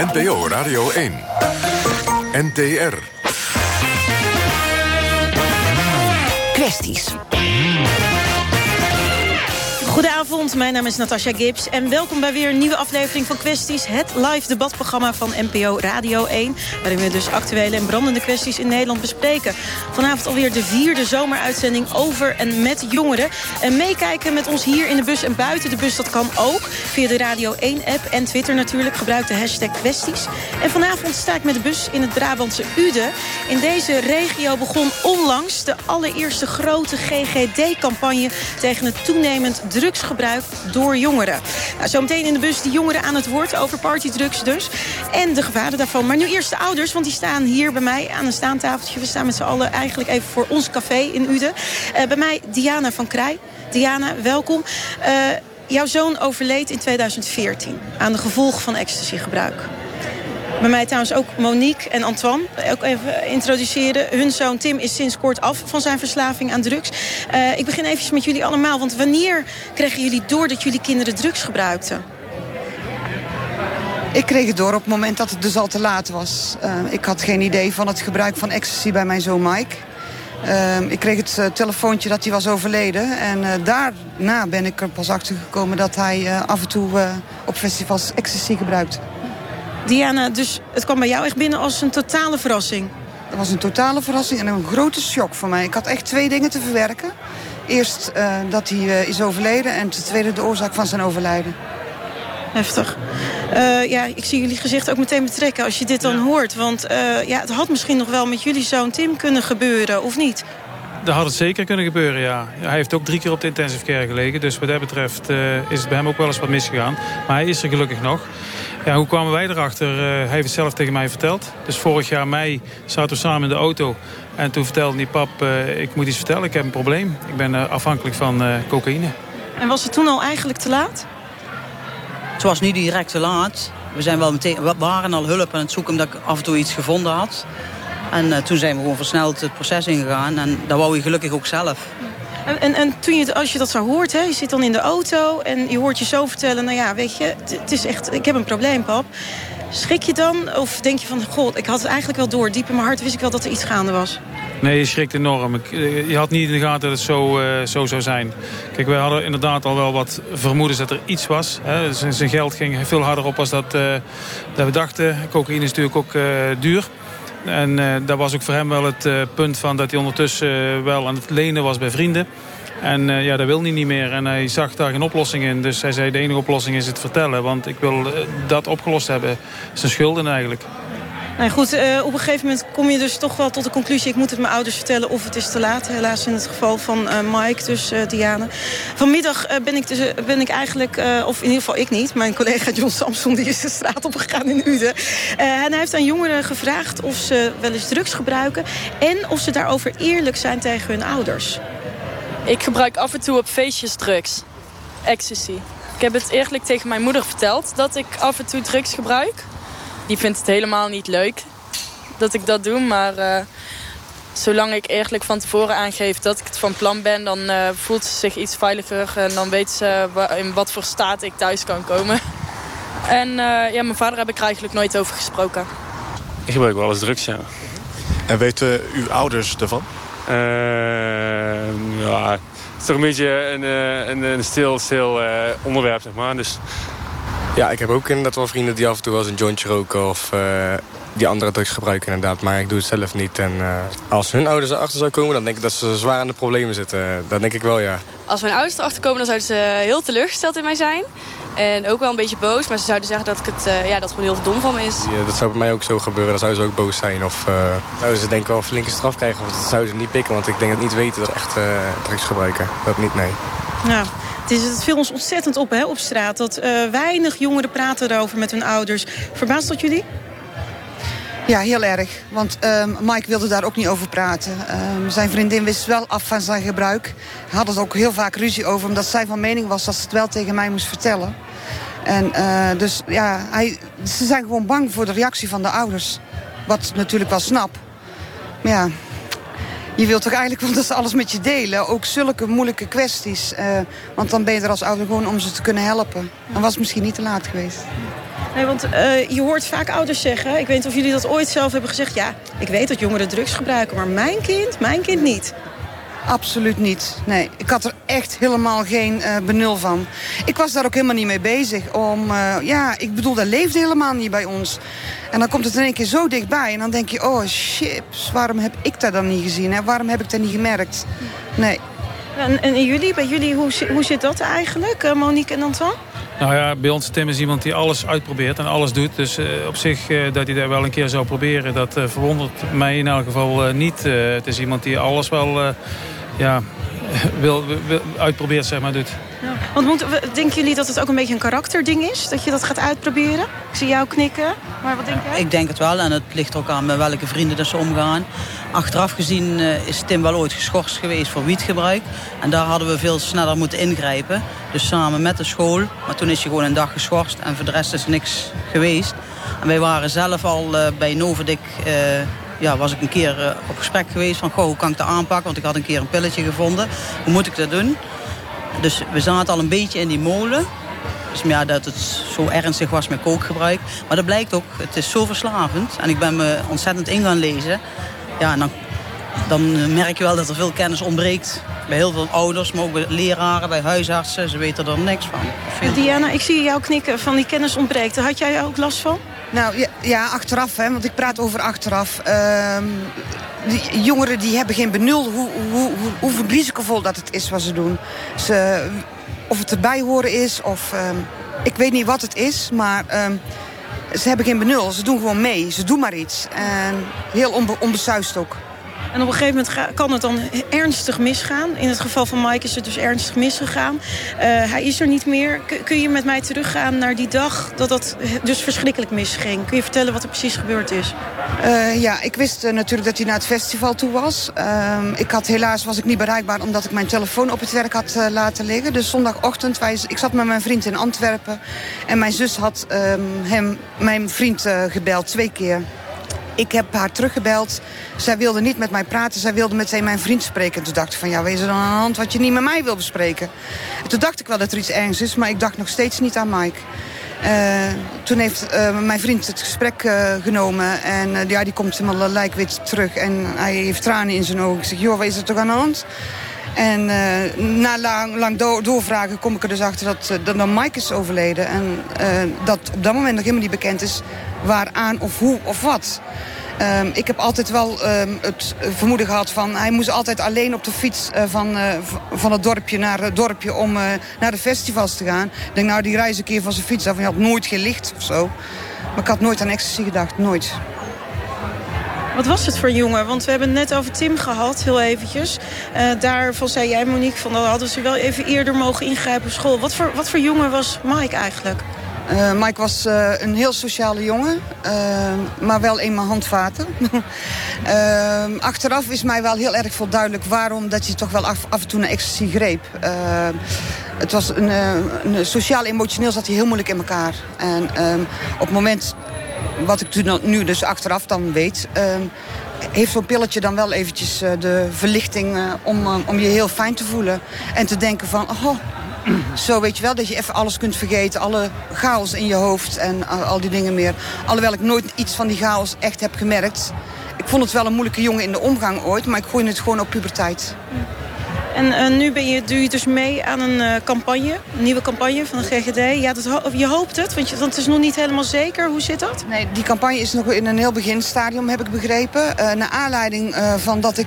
NPO Radio 1. NTR. Kwesties. Goedenavond, mijn naam is Natasja Gibbs en welkom bij weer een nieuwe aflevering van Kwesties. Het live debatprogramma van NPO Radio 1. Waarin we dus actuele en brandende kwesties in Nederland bespreken. Vanavond alweer de vierde zomeruitzending over en met jongeren. En meekijken met ons hier in de bus en buiten de bus, dat kan ook. Via de Radio 1-app en Twitter natuurlijk. Gebruik de hashtag Kwesties. En vanavond sta ik met de bus in het Brabantse Ude. In deze regio begon onlangs de allereerste grote GGD-campagne... tegen het toenemend drugsgebruik door jongeren. Nou, zometeen in de bus die jongeren aan het woord over partydrugs dus. En de gevaren daarvan. Maar nu eerst de ouders, want die staan hier bij mij aan een staantafeltje. We staan met z'n allen eigenlijk even voor ons café in Uden. Uh, bij mij Diana van Krij. Diana, welkom. Uh, jouw zoon overleed in 2014 aan de gevolgen van ecstasygebruik. Bij mij trouwens ook Monique en Antoine. Ook even introduceren. Hun zoon Tim is sinds kort af van zijn verslaving aan drugs. Uh, ik begin even met jullie allemaal. Want wanneer kregen jullie door dat jullie kinderen drugs gebruikten? Ik kreeg het door op het moment dat het dus al te laat was. Uh, ik had geen idee van het gebruik van ecstasy bij mijn zoon Mike. Uh, ik kreeg het telefoontje dat hij was overleden. En daarna ben ik er pas achter gekomen dat hij af en toe op festivals ecstasy gebruikt. Diana, dus het kwam bij jou echt binnen als een totale verrassing. Dat was een totale verrassing en een grote shock voor mij. Ik had echt twee dingen te verwerken. Eerst uh, dat hij uh, is overleden en ten tweede de oorzaak van zijn overlijden. Heftig. Uh, ja, ik zie jullie gezicht ook meteen betrekken als je dit dan hoort. Want ja, het had misschien nog wel met jullie zoon Tim kunnen gebeuren, of niet? Dat had het zeker kunnen gebeuren, ja. Hij heeft ook drie keer op de intensive care gelegen. Dus wat dat betreft uh, is het bij hem ook wel eens wat misgegaan. Maar hij is er gelukkig nog. Ja, hoe kwamen wij erachter? Uh, hij heeft het zelf tegen mij verteld. Dus vorig jaar mei zaten we samen in de auto. En toen vertelde die pap, uh, ik moet iets vertellen, ik heb een probleem. Ik ben afhankelijk van cocaïne. En was het toen al eigenlijk te laat? Het was niet direct te laat. We, zijn wel meteen, we waren al hulp aan het zoeken omdat ik af en toe iets gevonden had. En uh, toen zijn we gewoon versneld het proces ingegaan. En dat wou je gelukkig ook zelf. En, en, en toen je, als je dat zo hoort, hè, je zit dan in de auto... en je hoort je zo vertellen, nou ja, weet je, het is echt, ik heb een probleem, pap. Schrik je dan? Of denk je van, god, ik had het eigenlijk wel door. Diep in mijn hart wist ik wel dat er iets gaande was. Nee, je schrikt enorm. Je had niet in de gaten dat het zo, uh, zo zou zijn. Kijk, wij hadden inderdaad al wel wat vermoedens dat er iets was. Hè. Zijn geld ging veel harder op als dat, uh, dat we dachten. Cocaïne is natuurlijk ook duur. En uh, dat was ook voor hem wel het uh, punt van dat hij ondertussen uh, wel aan het lenen was bij vrienden. En ja, dat wil hij niet meer. En hij zag daar geen oplossing in. Dus hij zei, de enige oplossing is het vertellen. Want ik wil dat opgelost hebben. Zijn schulden eigenlijk. Nou goed, uh, op een gegeven moment kom je dus toch wel tot de conclusie... ik moet het mijn ouders vertellen of het is te laat. Helaas in het geval van uh, Mike, dus uh, Diana. Vanmiddag ben, ik dus, ben ik eigenlijk, of in ieder geval ik niet... mijn collega John Samson die is de straat opgegaan in Uden. en hij heeft aan jongeren gevraagd of ze wel eens drugs gebruiken... en of ze daarover eerlijk zijn tegen hun ouders. Ik gebruik af en toe op feestjes drugs. Ecstasy. Ik heb het eerlijk tegen mijn moeder verteld dat ik af en toe drugs gebruik die vindt het helemaal niet leuk dat ik dat doe. Maar uh, zolang ik eerlijk van tevoren aangeef dat ik het van plan ben... dan uh, voelt ze zich iets veiliger en dan weet ze in wat voor staat ik thuis kan komen. En uh, ja, mijn vader heb ik er eigenlijk nooit over gesproken. Ik gebruik wel eens drugs, ja. En weten uw ouders ervan? ja, het is toch een beetje een, een, een stil, stil onderwerp, zeg maar. Dus ja, ik heb ook inderdaad wel vrienden die af en toe wel eens een jointje roken... of uh, die andere drugs gebruiken inderdaad. Maar ik doe het zelf niet. En uh, als hun ouders erachter zouden komen... dan denk ik dat ze zwaar aan de problemen zitten. Dat denk ik wel, ja. Als mijn ouders erachter komen... dan zouden ze heel teleurgesteld in mij zijn. En ook wel een beetje boos. Maar ze zouden zeggen dat, ik het, uh, ja, dat het gewoon heel dom van me is. Ja, dat zou bij mij ook zo gebeuren. Dan zouden ze ook boos zijn. Of zouden ze denk ik wel een flinke straf krijgen. Of dat zouden ze niet pikken. Want ik denk dat niet weten dat ze echt drugs gebruiken. Dat niet, nee. Ja. Het, is, het viel ons ontzettend op hè, op straat. Dat uh, weinig jongeren praten erover met hun ouders. Verbaast dat jullie? Ja, heel erg. Want um, Mike wilde daar ook niet over praten. Um, zijn vriendin wist wel af van zijn gebruik. Had het ook heel vaak ruzie over. Omdat zij van mening was dat ze het wel tegen mij moest vertellen. En uh, dus ja, hij, ze zijn gewoon bang voor de reactie van de ouders. Wat natuurlijk wel snap. Maar ja, je wilt toch eigenlijk wel dat ze alles met je delen. Ook zulke moeilijke kwesties. Uh, want dan ben je er als ouder gewoon om ze te kunnen helpen. Dan was het misschien niet te laat geweest. Nee, want uh, je hoort vaak ouders zeggen... ik weet niet of jullie dat ooit zelf hebben gezegd... ja, ik weet dat jongeren drugs gebruiken, maar mijn kind, mijn kind niet. Absoluut niet. Nee, ik had er echt helemaal geen uh, benul van. Ik was daar ook helemaal niet mee bezig. Om, uh, ja, ik bedoel, dat leefde helemaal niet bij ons. En dan komt het in één keer zo dichtbij. En dan denk je, oh chips, waarom heb ik dat dan niet gezien? Hè? Waarom heb ik dat niet gemerkt? Nee. En, en jullie, bij jullie, hoe, hoe zit dat eigenlijk, uh, Monique en Antoine? Nou ja, bij ons Tim is iemand die alles uitprobeert en alles doet. Dus uh, op zich uh, dat hij dat wel een keer zou proberen, dat verwondert mij in elk geval niet. het is iemand die alles wel ja, wil, uitprobeert, zeg maar, doet. Want denken jullie dat het ook een beetje een karakterding is? Dat je dat gaat uitproberen? Ik zie jou knikken, maar wat denk jij? Ik denk het wel en het ligt ook aan met welke vrienden dat ze omgaan. Achteraf gezien uh, is Tim wel ooit geschorst geweest voor wietgebruik. En daar hadden we veel sneller moeten ingrijpen. Dus samen met de school. Maar toen is hij gewoon een dag geschorst en voor de rest is niks geweest. En wij waren zelf al uh, bij Novadik... Uh, ja, was ik een keer op gesprek geweest van... Goh, hoe kan ik dat aanpakken? Want ik had een keer een pilletje gevonden. Hoe moet ik dat doen? Dus we zaten al een beetje in die molen. Dus ja, dat het zo ernstig was met kookgebruik. Maar dat blijkt ook, het is zo verslavend. En ik ben me ontzettend in gaan lezen. Ja, en dan, dan merk je wel dat er veel kennis ontbreekt. Bij heel veel ouders, maar ook bij leraren, bij huisartsen. Ze weten er niks van. Veel... Diana, ik zie jou knikken van die kennis ontbreekt. Had jij ook last van? Nou ja, ja achteraf, hè, want ik praat over achteraf. Uh, die jongeren die hebben geen benul hoe, hoe, hoe, hoe risicovol dat het is wat ze doen. Ze, of het erbij horen is, of uh, ik weet niet wat het is, maar uh, ze hebben geen benul. Ze doen gewoon mee, ze doen maar iets. En heel onbe onbesuist ook. En op een gegeven moment kan het dan ernstig misgaan. In het geval van Mike is het dus ernstig misgegaan. Uh, hij is er niet meer. Kun je met mij teruggaan naar die dag dat dat dus verschrikkelijk misging? Kun je vertellen wat er precies gebeurd is? Uh, ja, ik wist uh, natuurlijk dat hij naar het festival toe was. Ehm, ik had helaas was ik niet bereikbaar omdat ik mijn telefoon op het werk had laten liggen. Dus zondagochtend, wij, ik zat met mijn vriend in Antwerpen. En mijn zus had um, hem, mijn vriend gebeld twee keer. Ik heb haar teruggebeld. Zij wilde niet met mij praten. Zij wilde meteen mijn vriend spreken. toen dacht ik van, ja, wees er dan aan de hand wat je niet met mij wil bespreken. En toen dacht ik wel dat er iets erngs is, maar ik dacht nog steeds niet aan Mike. Uh, toen heeft uh, mijn vriend het gesprek uh, genomen. En ja, die komt helemaal lijkwit terug. En hij heeft tranen in zijn ogen. Ik zeg, joh, wat is er toch aan de hand? En na lang, lang do doorvragen kom ik er dus achter dat, dat dan Mike is overleden. En dat op dat moment nog helemaal niet bekend is waaraan of hoe of wat. Um, ik heb altijd wel um, het vermoeden gehad van... hij moest altijd alleen op de fiets van, van het dorpje naar het dorpje... om naar de festivals te gaan. Ik denk, nou, die reis een keer van zijn fiets af... hij had nooit gelicht of zo. Maar ik had nooit aan ecstasy gedacht, nooit. Wat was het voor jongen? Want we hebben het net over Tim gehad, heel eventjes. Uh, daarvan zei jij, Monique, van, dan hadden ze wel even eerder mogen ingrijpen op school. Wat voor, wat voor jongen was Mike eigenlijk? Uh, Mike was uh, een heel sociale jongen, maar wel eenmaal handvaten. achteraf is mij wel heel erg veel duidelijk waarom dat je toch wel af, af en toe naar ecstasy greep. het was een, een sociaal-emotioneel zat hij heel moeilijk in elkaar. En op het moment, wat ik nu dus achteraf dan weet heeft zo'n pilletje dan wel eventjes de verlichting om, om je heel fijn te voelen. En te denken van, oh, zo weet je wel, dat je even alles kunt vergeten. Alle chaos in je hoofd en al die dingen meer. Alhoewel ik nooit iets van die chaos echt heb gemerkt. Ik vond het wel een moeilijke jongen in de omgang ooit. Maar ik gooi het gewoon op puberteit. En uh, nu ben je, doe je dus mee aan een uh, campagne, een nieuwe campagne van de GGD. Ja, dat je hoopt het, want, je, het is nog niet helemaal zeker. Hoe zit dat? Nee, die campagne is nog in een heel beginstadium, heb ik begrepen. Uh, naar aanleiding van dat ik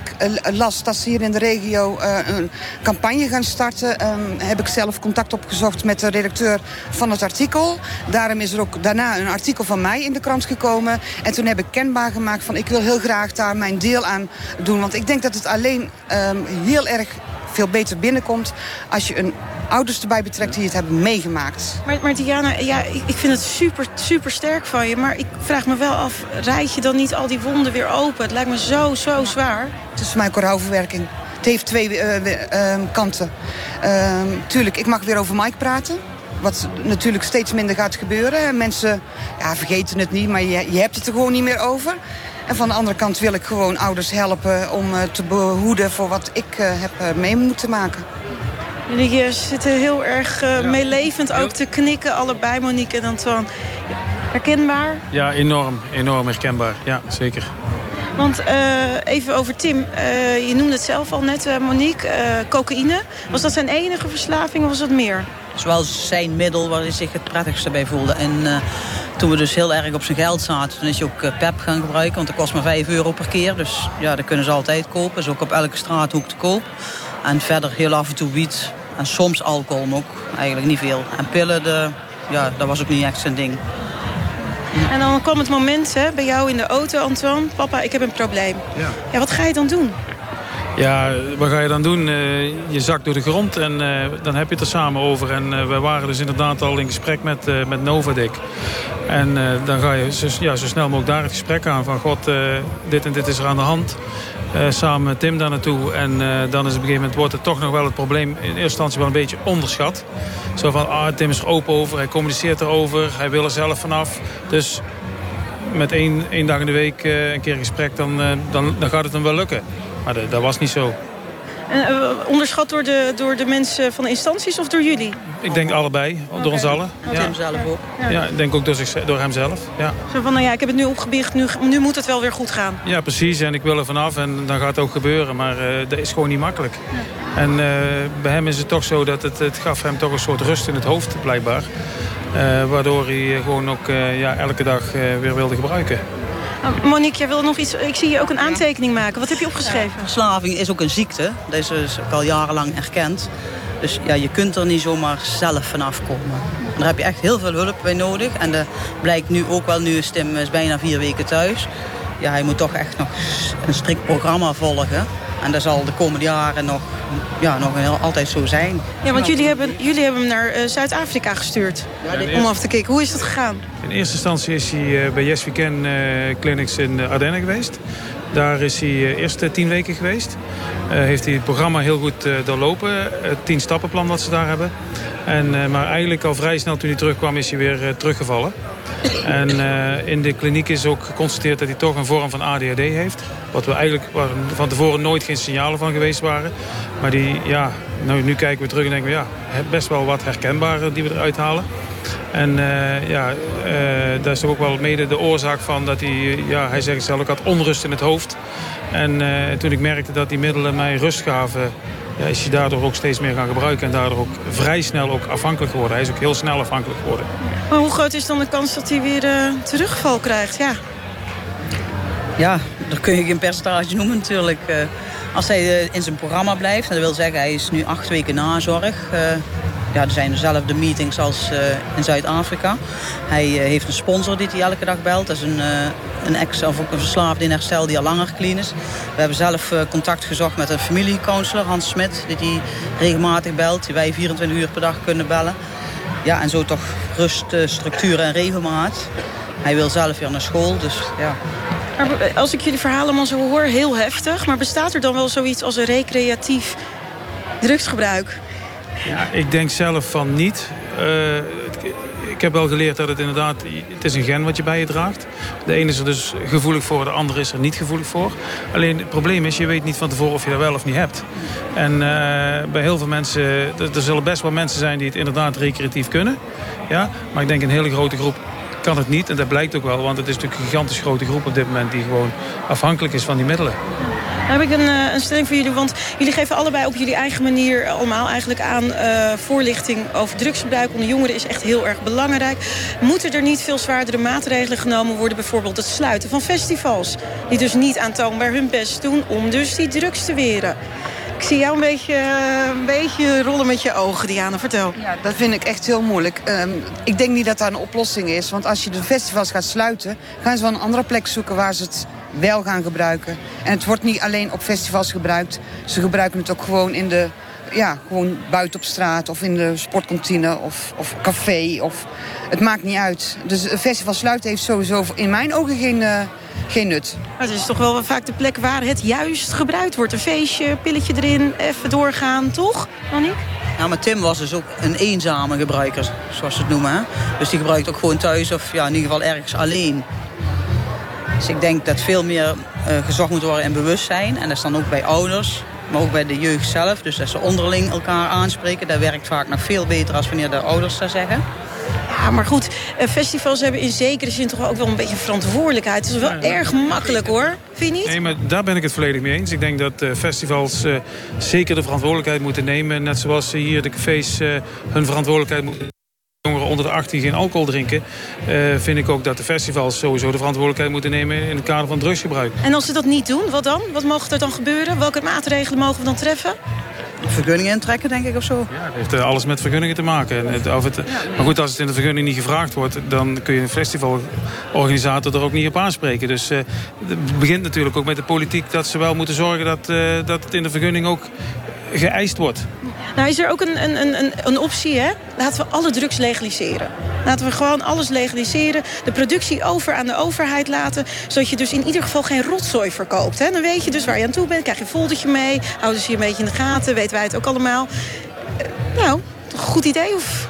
las dat ze hier in de regio een campagne gaan starten... Um, heb ik zelf contact opgezocht met de redacteur van het artikel. Daarom is er ook daarna een artikel van mij in de krant gekomen. En toen heb ik kenbaar gemaakt van ik wil heel graag daar mijn deel aan doen. Want ik denk dat het alleen um, heel erg veel beter binnenkomt als je een ouders erbij betrekt die het hebben meegemaakt. Maar, maar Diana, ja, ik vind het super, super sterk van je. Maar ik vraag me wel af, rijd je dan niet al die wonden weer open? Het lijkt me zo, zo zwaar. Het is voor mij. Het heeft twee uh, uh, kanten. Uh, tuurlijk, ik mag weer over Mike praten. wat natuurlijk steeds minder gaat gebeuren. Mensen ja, vergeten het niet, maar je, je hebt het er gewoon niet meer over. En van de andere kant wil ik gewoon ouders helpen om te behoeden voor wat ik heb mee moeten maken. Jullie zitten heel erg uh, meelevend ook te knikken, allebei, Monique en Antoine. Herkenbaar? Ja, enorm. Enorm herkenbaar. Ja, zeker. Want uh, even over Tim. Uh, je noemde het zelf al net, Monique. cocaïne. Was dat zijn enige verslaving of was dat meer? Zowel zijn middel waar hij zich het prettigste bij voelde. En toen we dus heel erg op zijn geld zaten, toen is hij ook PEP gaan gebruiken. Want dat kost maar 5 euro per keer. Dus ja, dat kunnen ze altijd kopen. Is ook op elke straathoek te koop. En verder heel af en toe wiet. En soms alcohol, ook eigenlijk niet veel. En pillen, de, ja, dat was ook niet echt zijn ding. En dan kwam het moment hè, bij jou in de auto, Antoine. Papa, ik heb een probleem. Ja. ja wat ga je dan doen? Ja, wat ga je dan doen? Uh, je zakt door de grond en uh, dan heb je het er samen over. En uh, we waren dus inderdaad al in gesprek met, met Novadik. En dan ga je zo, ja, zo snel mogelijk daar het gesprek aan. Van god, dit en dit is er aan de hand. samen met Tim daar naartoe. En dan is op een gegeven moment wordt het toch nog wel het probleem in eerste instantie wel een beetje onderschat. Zo van, ah, Tim is er open over, hij communiceert erover, hij wil er zelf vanaf. Dus met één, één dag in de week een keer gesprek, dan, dan, dan gaat het hem wel lukken. Maar dat was niet zo. En, uh, onderschat door de, door de mensen van de instanties of door jullie? Ik denk allebei, door ons allen. Ja. Hem zelf ook. Ja. ik denk ook door, zich, door hemzelf. Ja. Zo van, nou ja, ik heb het nu opgebiecht, nu, nu moet het wel weer goed gaan. Ja, precies. En ik wil er vanaf en dan gaat het ook gebeuren. Maar uh, dat is gewoon niet makkelijk. En uh, bij hem is het toch zo dat het, het gaf hem toch een soort rust in het hoofd, blijkbaar. waardoor hij gewoon ook ja, elke dag weer wilde gebruiken. Oh, Monique, jij wil nog iets. Ik zie je ook een aantekening maken. Wat heb je opgeschreven? verslaving is ook een ziekte. Deze is ook al jarenlang erkend. Dus ja, je kunt er niet zomaar zelf vanaf komen. Daar heb je echt heel veel hulp bij nodig. En dat blijkt nu ook wel. Nu is Tim is bijna vier weken thuis. Ja, hij moet toch echt nog een strikt programma volgen. En dat zal de komende jaren nog, ja, nog heel, altijd zo zijn. Ja, want jullie hebben, jullie hebben hem naar uh, Zuid-Afrika gestuurd. Ja, om af te kijken. Hoe is dat gegaan? In eerste instantie is hij uh, bij Yes Weekend uh, Clinics in Ardennen geweest. Daar is hij eerst tien weken geweest. heeft hij het programma heel goed doorlopen. Het tien stappenplan dat ze daar hebben. En, maar eigenlijk al vrij snel toen hij terugkwam is hij weer teruggevallen. En uh, in de kliniek is ook geconstateerd dat hij toch een vorm van ADHD heeft. Wat we eigenlijk van tevoren nooit geen signalen van geweest waren. Maar die, ja, nou, nu kijken we terug en denken we, ja, best wel wat herkenbare die we eruit halen. En uh, ja, uh, dat is ook wel mede de oorzaak van dat hij, ja, hij zegt zelf ook had onrust in het hoofd. En toen ik merkte dat die middelen mij rust gaven, ja, is hij daardoor ook steeds meer gaan gebruiken. En daardoor ook vrij snel ook afhankelijk geworden. Hij is ook heel snel afhankelijk geworden. Maar hoe groot is dan de kans dat hij weer uh, terugval krijgt? Ja. ja, dat kun je geen percentage noemen natuurlijk. Uh, als hij uh, in zijn programma blijft, dat wil zeggen hij is nu acht weken nazorg ja, er zijn dezelfde meetings als uh, in Zuid-Afrika. Hij uh, heeft een sponsor die hij elke dag belt. Dat is een, uh, een ex of ook een verslaafde in herstel die al langer clean is. We hebben zelf contact gezocht met een familiecounselor, Hans Smit, die die regelmatig belt. Die wij 24 uur per dag kunnen bellen. Ja, en zo toch rust, structuur en regelmaat. Hij wil zelf weer naar school, dus ja. Maar als ik jullie verhalen maar zo hoor, heel heftig. Maar bestaat er dan wel zoiets als een recreatief drugsgebruik? Ja, ik denk zelf van niet. Uh, ik heb wel geleerd dat het inderdaad, het is een gen wat je bij je draagt. De ene is er dus gevoelig voor, de andere is er niet gevoelig voor. Alleen het probleem is, je weet niet van tevoren of je dat wel of niet hebt. En uh, bij heel veel mensen, er, er, zullen best wel mensen zijn die het inderdaad recreatief kunnen. Ja? Maar ik denk een hele grote groep kan het niet. En dat blijkt ook wel, want het is natuurlijk een gigantisch grote groep op dit moment... die gewoon afhankelijk is van die middelen. Heb ik een, eh, een stelling voor jullie, want jullie geven allebei op jullie eigen manier allemaal eigenlijk aan uh, voorlichting over drugsgebruik onder jongeren is echt heel erg belangrijk. Moeten er niet veel zwaardere maatregelen genomen worden, bijvoorbeeld het sluiten van festivals, die dus niet aantoonbaar hun best doen om dus die drugs te weren? Ik zie jou een beetje, een beetje rollen met je ogen, Diana. Vertel. Ja, dat vind ik echt heel moeilijk. Um, ik denk niet dat daar een oplossing is. Want als je de festivals gaat sluiten... gaan ze wel een andere plek zoeken waar ze het wel gaan gebruiken. En het wordt niet alleen op festivals gebruikt. Ze gebruiken het ook gewoon in de ja, gewoon buiten op straat of in de sportkantine of, of café. Of, het maakt niet uit. Dus een festival sluiten heeft sowieso in mijn ogen geen, uh, geen nut. Het is toch wel vaak de plek waar het juist gebruikt wordt. Een feestje, pilletje erin, even doorgaan, toch, Monique? Ja, maar Tim was dus ook een eenzame gebruiker, zoals ze het noemen. Hè? Dus die gebruikt ook gewoon thuis of ja, in ieder geval ergens alleen. Dus ik denk dat veel meer uh, gezocht moet worden in bewustzijn. En dat is dan ook bij ouders, maar ook bij de jeugd zelf. Dus dat ze onderling elkaar aanspreken. Dat werkt vaak nog veel beter als wanneer de ouders dat zeggen. Ja, maar goed, eh, festivals hebben in zekere zin toch ook wel een beetje verantwoordelijkheid. Het is wel erg makkelijk hoor, vind je niet? Nee, maar daar ben ik het volledig mee eens. Ik denk dat uh, festivals uh, zeker de verantwoordelijkheid moeten nemen. Net zoals hier de cafés uh, hun verantwoordelijkheid moeten jongeren onder de 18 geen alcohol drinken... Uh, vind ik ook dat de festivals sowieso de verantwoordelijkheid moeten nemen... in het kader van drugsgebruik. En als ze dat niet doen, wat dan? Wat mag er dan gebeuren? Welke maatregelen mogen we dan treffen? vergunningen intrekken, denk ik, of zo. Ja, het heeft uh, alles met vergunningen te maken. Het, of het, maar goed, als het in de vergunning niet gevraagd wordt... dan kun je een festivalorganisator er ook niet op aanspreken. Dus uh, het begint natuurlijk ook met de politiek... dat ze wel moeten zorgen dat, uh, dat het in de vergunning ook geëist wordt. Nou is er ook een, een, een, een optie, hè? Laten we alle drugs legaliseren. Laten we gewoon alles legaliseren. De productie over aan de overheid laten. Zodat je dus in ieder geval geen rotzooi verkoopt. Hè? Dan weet je dus waar je aan toe bent. Krijg je een foldertje mee. Houden ze je een beetje in de gaten. Weten wij het ook allemaal. Nou, een goed idee of...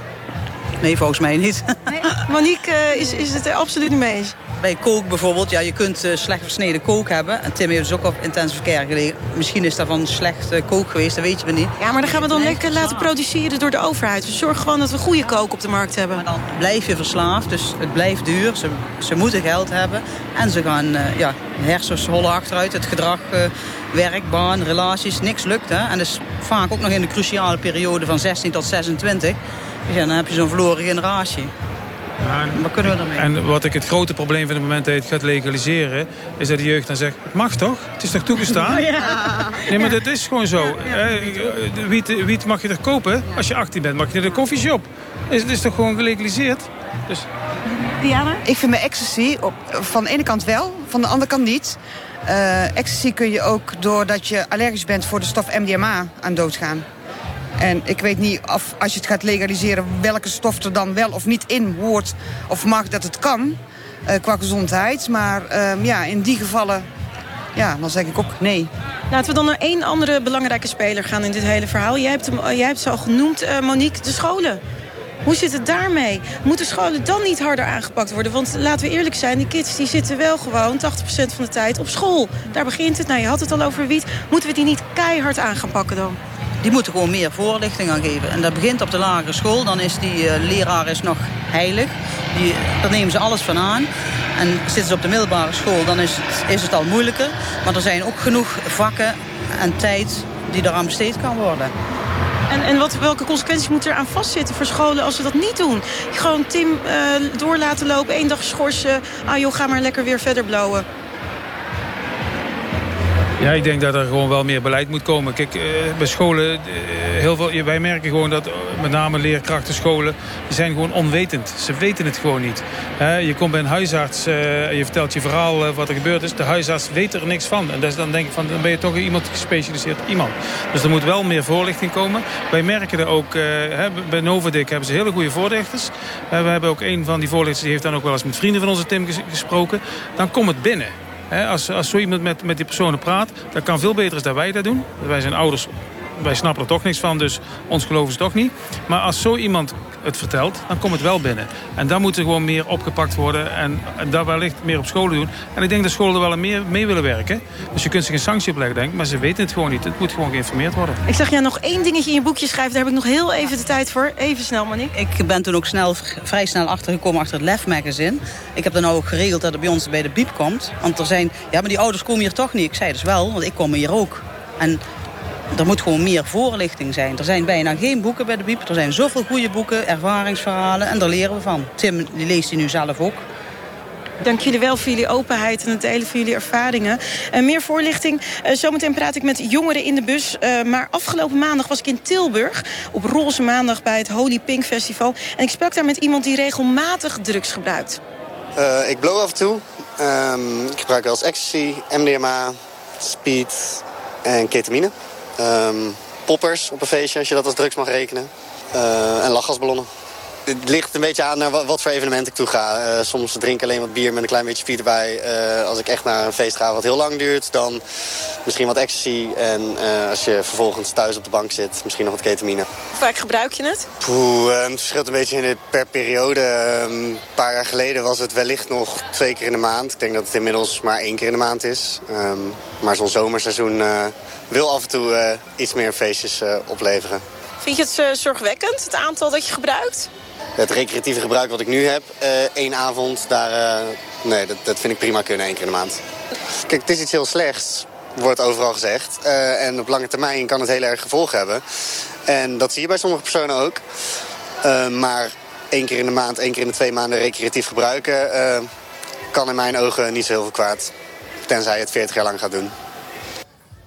Nee, volgens mij niet. Nee? Monique uh, is, is het er absoluut niet mee eens bij kook bijvoorbeeld, ja, je kunt uh, slecht versneden kook hebben. En Tim heeft dus ook op intensive care gelegen. Misschien is dat van slecht uh, kook geweest, dat weet je niet. Ja, maar dan gaan we dan lekker laten produceren door de overheid. Dus zorg gewoon dat we goede kook op de markt hebben. Maar dan blijf je verslaafd, dus het blijft duur. Ze, ze moeten geld hebben. En ze gaan, uh, ja, hersens hollen achteruit. Het gedrag, werk, baan, relaties, niks lukt. Hè? En dus vaak ook nog in de cruciale periode van 16 tot 26. Dus ja, dan heb je zo'n verloren generatie. En, wat kunnen we? En wat ik het grote probleem vind op het moment dat je het gaat legaliseren... is dat de jeugd dan zegt, het mag toch? Het is toch toegestaan? Ja. Nee, maar dat is gewoon zo. Wiet, wiet mag je er kopen. Als je 18 bent, mag je naar de koffieshop. Het is toch gewoon gelegaliseerd? Dus... Diana? Ik vind mijn ecstasy op, van de ene kant wel, van de andere kant niet. Uh, ecstasy kun je ook doordat je allergisch bent voor de stof MDMA aan doodgaan. En ik weet niet of als je het gaat legaliseren... welke stof er dan wel of niet in hoort of mag dat het kan... Uh, qua gezondheid. Maar uh, ja, in die gevallen, ja, dan zeg ik ook nee. Laten we dan naar één andere belangrijke speler gaan in dit hele verhaal. Jij hebt, jij hebt ze al genoemd, uh, Monique, de scholen. Hoe zit het daarmee? Moeten scholen dan niet harder aangepakt worden? Want laten we eerlijk zijn, die kids die zitten wel gewoon 80% van de tijd op school. Daar begint het. Nou, je had het al over wiet. Moeten we die niet keihard aan gaan pakken dan? Die moeten gewoon meer voorlichting aan geven. En dat begint op de lagere school. Dan is die uh, leraar is nog heilig. Die, daar nemen ze alles van aan. En zitten ze op de middelbare school, dan is het, is het al moeilijker. Maar er zijn ook genoeg vakken en tijd die eraan besteed kan worden. En, en wat, welke consequenties moeten er aan vastzitten voor scholen als ze dat niet doen? Gewoon Tim uh, door laten lopen, één dag schorsen. Ah joh, ga maar lekker weer verder blowen. Ja, ik denk dat er gewoon wel meer beleid moet komen. Kijk, eh, bij scholen, eh, heel veel, wij merken gewoon dat eh, met name leerkrachten, scholen, die zijn gewoon onwetend. Ze weten het gewoon niet. je komt bij een huisarts je vertelt je verhaal wat er gebeurd is. De huisarts weet er niks van. En dus dan denk ik van, dan ben je toch iemand gespecialiseerd iemand. Dus er moet wel meer voorlichting komen. Wij merken er ook, bij Novadik hebben ze hele goede voorlichters. we hebben ook een van die voorlichters, die heeft dan ook wel eens met vrienden van onze Tim gesproken. Dan komt het binnen als, als zo iemand met, met die personen praat, dat kan veel beter dan wij dat doen. Wij zijn ouders, wij snappen er toch niks van, dus ons geloven ze toch niet. Maar als zo iemand het vertelt, dan komt het wel binnen. En dan moet er gewoon meer opgepakt worden en, en daar wellicht meer op scholen doen. En ik denk dat scholen er wel meer mee willen werken. Dus je kunt zich een sanctie opleggen, denk ik, maar ze weten het gewoon niet. Het moet gewoon geïnformeerd worden. Ik zag jij nog één dingetje in je boekje schrijven, daar heb ik nog heel even de tijd voor. Even snel, Monique. Ik ben toen ook snel, vrij snel achtergekomen achter het Lef magazine. Ik heb dan ook geregeld dat het bij ons bij de biep komt. Want er zijn, ja, maar die ouders komen hier toch niet. Ik zei dus wel, want ik kom hier ook. En er moet gewoon meer voorlichting zijn. Er zijn bijna geen boeken bij de Biep. Er zijn zoveel goede boeken, ervaringsverhalen en daar leren we van. Tim die leest die nu zelf ook. Dank jullie wel voor jullie openheid en het delen van jullie ervaringen. Uh, meer voorlichting. Uh, zometeen praat ik met jongeren in de bus. Uh, maar afgelopen maandag was ik in Tilburg. Op Roze Maandag bij het Holy Pink Festival. En ik sprak daar met iemand die regelmatig drugs gebruikt. ik blow af en toe. Um, ik gebruik wel eens ecstasy, MDMA, speed en ketamine. Um, poppers op een feestje, als je dat als drugs mag rekenen. Uh, en lachgasballonnen. Het ligt een beetje aan naar wat, voor evenement ik toe ga. Uh, soms drink ik alleen wat bier met een klein beetje speed erbij. Uh, als ik echt naar een feest ga wat heel lang duurt, dan misschien wat ecstasy. En uh, als je vervolgens thuis op de bank zit, misschien nog wat ketamine. Hoe vaak gebruik je het? Poeh, het verschilt een beetje in per periode. een paar jaar geleden was het wellicht nog twee keer in de maand. Ik denk dat het inmiddels maar één keer in de maand is. Um, maar zo'n zomerseizoen wil af en toe iets meer feestjes opleveren. Vind je het zorgwekkend, het aantal dat je gebruikt? Het recreatieve gebruik wat ik nu heb, uh, één avond, daar, uh, nee, dat, dat vind ik prima kunnen, één keer in de maand. Kijk, het is iets heel slechts, wordt overal gezegd. Uh, en op lange termijn kan het heel erg gevolgen hebben. En dat zie je bij sommige personen ook. maar één keer in de maand, één keer in de twee maanden recreatief gebruiken... kan in mijn ogen niet zo heel veel kwaad. Tenzij je het 40 jaar lang gaat doen.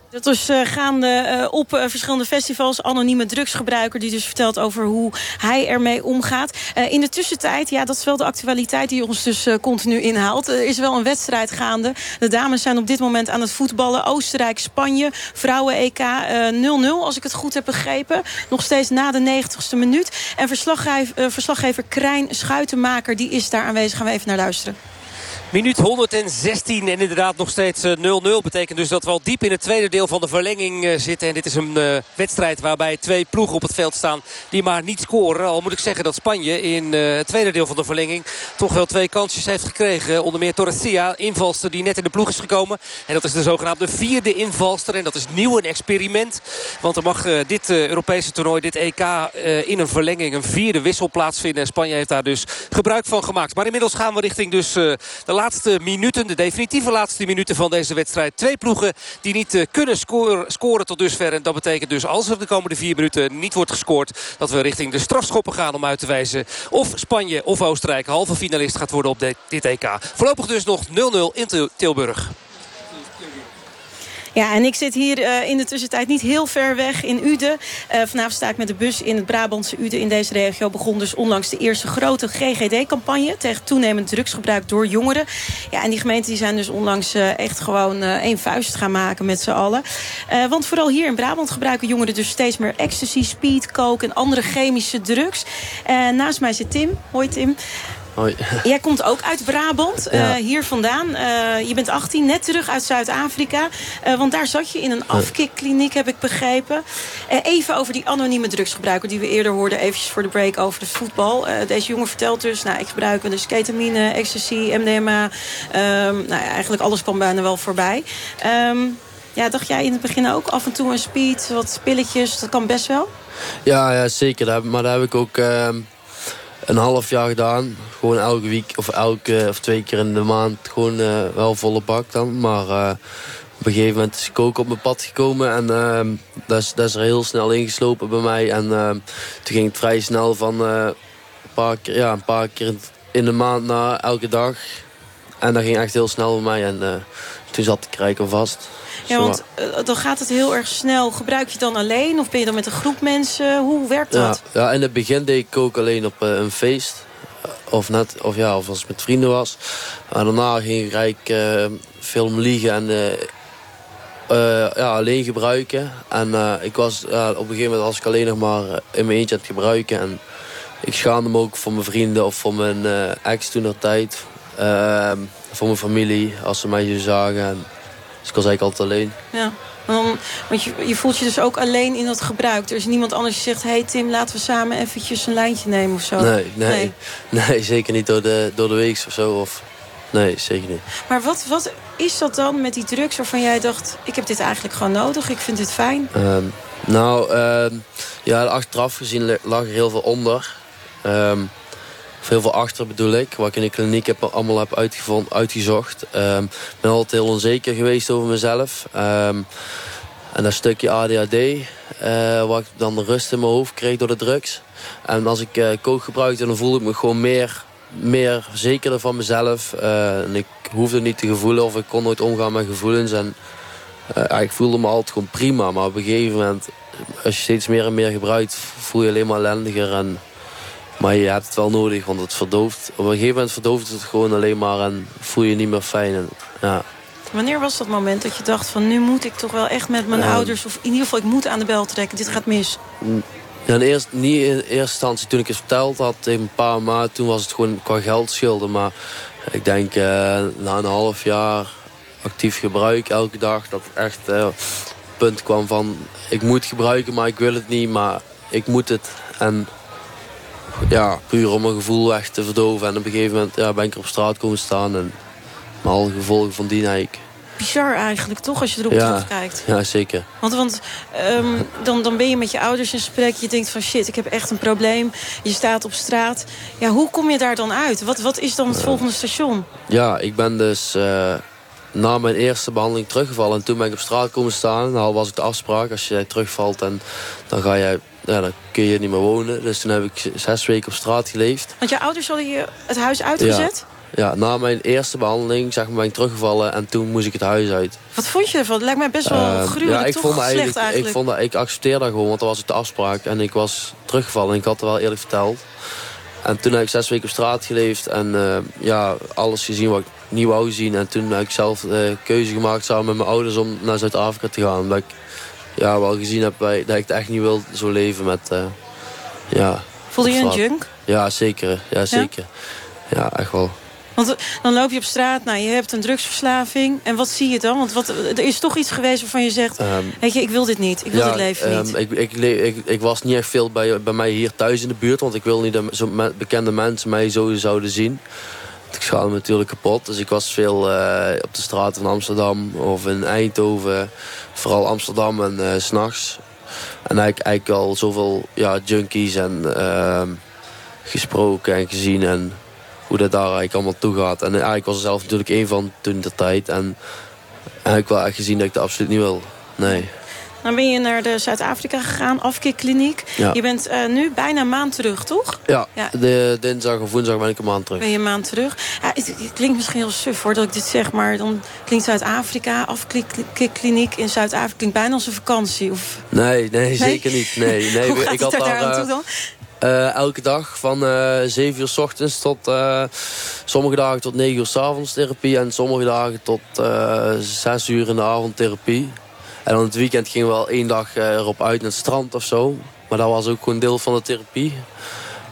Dat was uh, gaande uh, op uh, verschillende festivals. Anonieme drugsgebruiker die dus vertelt over hoe hij ermee omgaat. in de tussentijd, ja, dat is wel de actualiteit die ons dus continu inhaalt. Er is wel een wedstrijd gaande. De dames zijn op dit moment aan het voetballen. Oostenrijk-Spanje, vrouwen-EK 0-0, als ik het goed heb begrepen. Nog steeds na de 90ste minuut. En verslaggever, verslaggever Krijn Schuitenmaker, die is daar aanwezig. Gaan we even naar luisteren. Minuut 116 en inderdaad nog steeds 0-0. Eh, Betekent dus dat we al diep in het tweede deel van de verlenging eh, zitten. En dit is een uh, wedstrijd waarbij twee ploegen op het veld staan die maar niet scoren. Al moet ik zeggen dat Spanje in het tweede deel van de verlenging toch wel twee kansjes heeft gekregen. Onder meer Torresia, invalster die net in de ploeg is gekomen. En dat is de zogenaamde vierde invalster. En dat is nieuw een experiment. Want er mag dit Europese toernooi, dit EK, in een verlenging een vierde wissel plaatsvinden. En Spanje heeft daar dus gebruik van gemaakt. Maar inmiddels gaan we richting dus de laatste minuten, de definitieve laatste minuten van deze wedstrijd. Twee ploegen die niet uh, kunnen scoren, scoren tot dusver. En dat betekent dus als er de komende vier minuten niet wordt gescoord... dat we richting de strafschoppen gaan om uit te wijzen... of Spanje of Oostenrijk halve finalist gaat worden op dit EK. Voorlopig dus nog 0-0 in Tilburg. Ja, en ik zit hier uh, in de tussentijd niet heel ver weg in Uden. Uh, vanavond sta ik met de bus in het Brabantse Uden. In deze regio begon dus onlangs de eerste grote GGD-campagne... tegen toenemend drugsgebruik door jongeren. Ja, en die gemeenten die zijn dus onlangs uh, echt gewoon één vuist gaan maken met z'n allen. want vooral hier in Brabant gebruiken jongeren dus steeds meer ecstasy, speed, coke... en andere chemische drugs. naast mij zit Tim. Hoi Tim. Hoi. Jij komt ook uit Brabant, ja. uh, hier vandaan. Uh, je bent 18, net terug uit Zuid-Afrika. Uh, want daar zat je in een afkikkliniek, heb ik begrepen. even over die anonieme drugsgebruiker die we eerder hoorden... eventjes voor de break over het voetbal. deze jongen vertelt dus, nou, ik gebruik dus ketamine, ecstasy, MDMA. Um, nou ja, eigenlijk alles kwam bijna wel voorbij. Um, ja, dacht jij in het begin ook af en toe een speed, wat pilletjes, dat kan best wel? Ja, ja zeker. Maar daar heb ik ook ehm, een half jaar gedaan. Gewoon elke week of elke of twee keer in de maand gewoon uh, wel volle bak dan. Maar uh, op een gegeven moment is ik op mijn pad gekomen. En uh, dat, is, dat is er heel snel ingeslopen bij mij. En toen ging het vrij snel van een, paar keer, ja, een paar keer in de maand naar elke dag. En dat ging echt heel snel bij mij. En toen zat ik rijker vast. Ja, want uh, dan gaat het heel erg snel. Gebruik je het dan alleen of ben je dan met een groep mensen? Hoe werkt dat? Ja, ja in het begin deed ik ook alleen op uh, een feest. Of, net, of, ja, of als het met vrienden was. Maar daarna ging ik uh, film liegen en ja, alleen gebruiken. En ik was, op een gegeven moment was ik alleen nog maar in mijn eentje aan het gebruiken. En ik schaamde me ook voor mijn vrienden of voor mijn ex toen tijd. Voor mijn familie, als ze mij zo zagen. En, dus ik was eigenlijk altijd alleen. Ja. Dan, want je, je voelt je dus ook alleen in dat gebruik. Er is niemand anders die zegt... hey Tim, laten we samen eventjes een lijntje nemen of zo. Nee, nee, nee. nee zeker niet door de, door de week of zo. Of, nee, zeker niet. Maar wat, wat is dat dan met die drugs waarvan jij dacht... ik heb dit eigenlijk gewoon nodig, ik vind dit fijn? Um, nou, uh, ja, achteraf gezien lag er heel veel onder. Um, veel veel achter bedoel ik. Wat ik in de kliniek heb, allemaal heb uitgevonden, uitgezocht. Ik um, ben altijd heel onzeker geweest over mezelf. Um, en dat stukje ADHD, uh, waar ik dan de rust in mijn hoofd kreeg door de drugs. En als ik uh, coke gebruikte, dan voelde ik me gewoon meer, meer zekerder van mezelf. Uh, en ik hoefde niet te gevoelen of ik kon nooit omgaan met gevoelens. En ik voelde me altijd gewoon prima. Maar op een gegeven moment, als je steeds meer en meer gebruikt, voel je alleen maar ellendiger. En maar je hebt het wel nodig, want het verdooft. Op een gegeven moment verdooft het gewoon alleen maar en voel je niet meer fijn. En, ja. Wanneer was dat moment dat je dacht van nu moet ik toch wel echt met mijn ouders... of in ieder geval ik moet aan de bel trekken, dit gaat mis? Ja, in eerst, niet in eerste instantie toen ik het verteld had tegen een paar maanden. Toen was het gewoon qua geld schulden. Maar ik denk uh, na een half jaar actief gebruik elke dag. Dat het echt het punt kwam van ik moet gebruiken maar ik wil het niet. Maar ik moet het. En ja, puur om mijn gevoel weg te verdoven. En op een gegeven moment ja, ben ik er op straat komen staan. En met alle gevolgen van die eigenlijk bizar eigenlijk, toch? Als je erop ja, terugkijkt. Ja, zeker. Want, want um, dan, dan ben je met je ouders in gesprek. Je denkt van shit, ik heb echt een probleem. Je staat op straat. Ja, hoe kom je daar dan uit? Wat, wat is dan het volgende station? Ja, ik ben dus... Uh, na mijn eerste behandeling teruggevallen. En toen ben ik op straat komen staan. Al was ik de afspraak. Als jij terugvalt, en, dan, ga jij, ja, dan kun je niet meer wonen. Dus toen heb ik zes weken op straat geleefd. Want je ouders hadden je het huis uitgezet? Ja. Ja, na mijn eerste behandeling zeg maar, ben ik teruggevallen en toen moest ik het huis uit. Wat vond je ervan? Het lijkt mij best wel uh, gruwelijk, ja, ik toch? Vond eigenlijk, eigenlijk, Ik, vond dat, ik accepteerde dat gewoon, want dat was het de afspraak. En ik was teruggevallen en ik had het wel eerlijk verteld. En toen heb ik zes weken op straat geleefd en uh, ja, alles gezien wat ik niet wou zien. En toen heb ik zelf de keuze gemaakt samen met mijn ouders om naar Zuid-Afrika te gaan. Ik ja, wel gezien heb dat ik het echt niet wil zo leven met... Uh, ja, Voelde je een junk? Ja, zeker. Ja, zeker. ja, ja echt wel. Want dan loop je op straat, nou, je hebt een drugsverslaving. En wat zie je dan? Want wat, er is toch iets geweest waarvan je zegt... Um, weet je, ik wil dit niet, ik wil dit leven niet. Um, ik, ik, ik, ik, was niet echt veel bij, bij mij hier thuis in de buurt... want ik wil niet dat zo bekende mensen mij zo zouden zien. Ik schaam me natuurlijk kapot. Dus ik was veel uh, op de straten van Amsterdam of in Eindhoven. Vooral Amsterdam en uh, s'nachts. En eigenlijk, eigenlijk al zoveel ja, junkies en uh, gesproken en gezien... En, hoe dat daar eigenlijk allemaal toe gaat. En eigenlijk was er zelf natuurlijk één van toen de tijd. En eigenlijk wel echt gezien dat ik dat absoluut niet wil. Nee. Dan ben je naar de Zuid-Afrika gegaan, afkikkliniek. Ja. Je bent uh, nu bijna een maand terug, toch? Ja, ja, de dinsdag of woensdag ben ik een maand terug. Ben je een maand terug? Ja, het, het, klinkt misschien heel suf hoor, dat ik dit zeg... maar dan klinkt Zuid-Afrika, afkikkliniek in Zuid-Afrika... klinkt bijna als een vakantie. Of... Nee, nee, zeker niet. Nee, nee, Hoe gaat ik had daar, aan toe dan? Uh, elke dag van uh, eh, 7 uur s ochtends tot uh, sommige dagen tot 9 uur s avonds therapie. En sommige dagen tot 6 uur in de avond therapie. En dan het weekend gingen we wel één dag erop uit naar het strand of zo. Maar dat was ook gewoon deel van de therapie.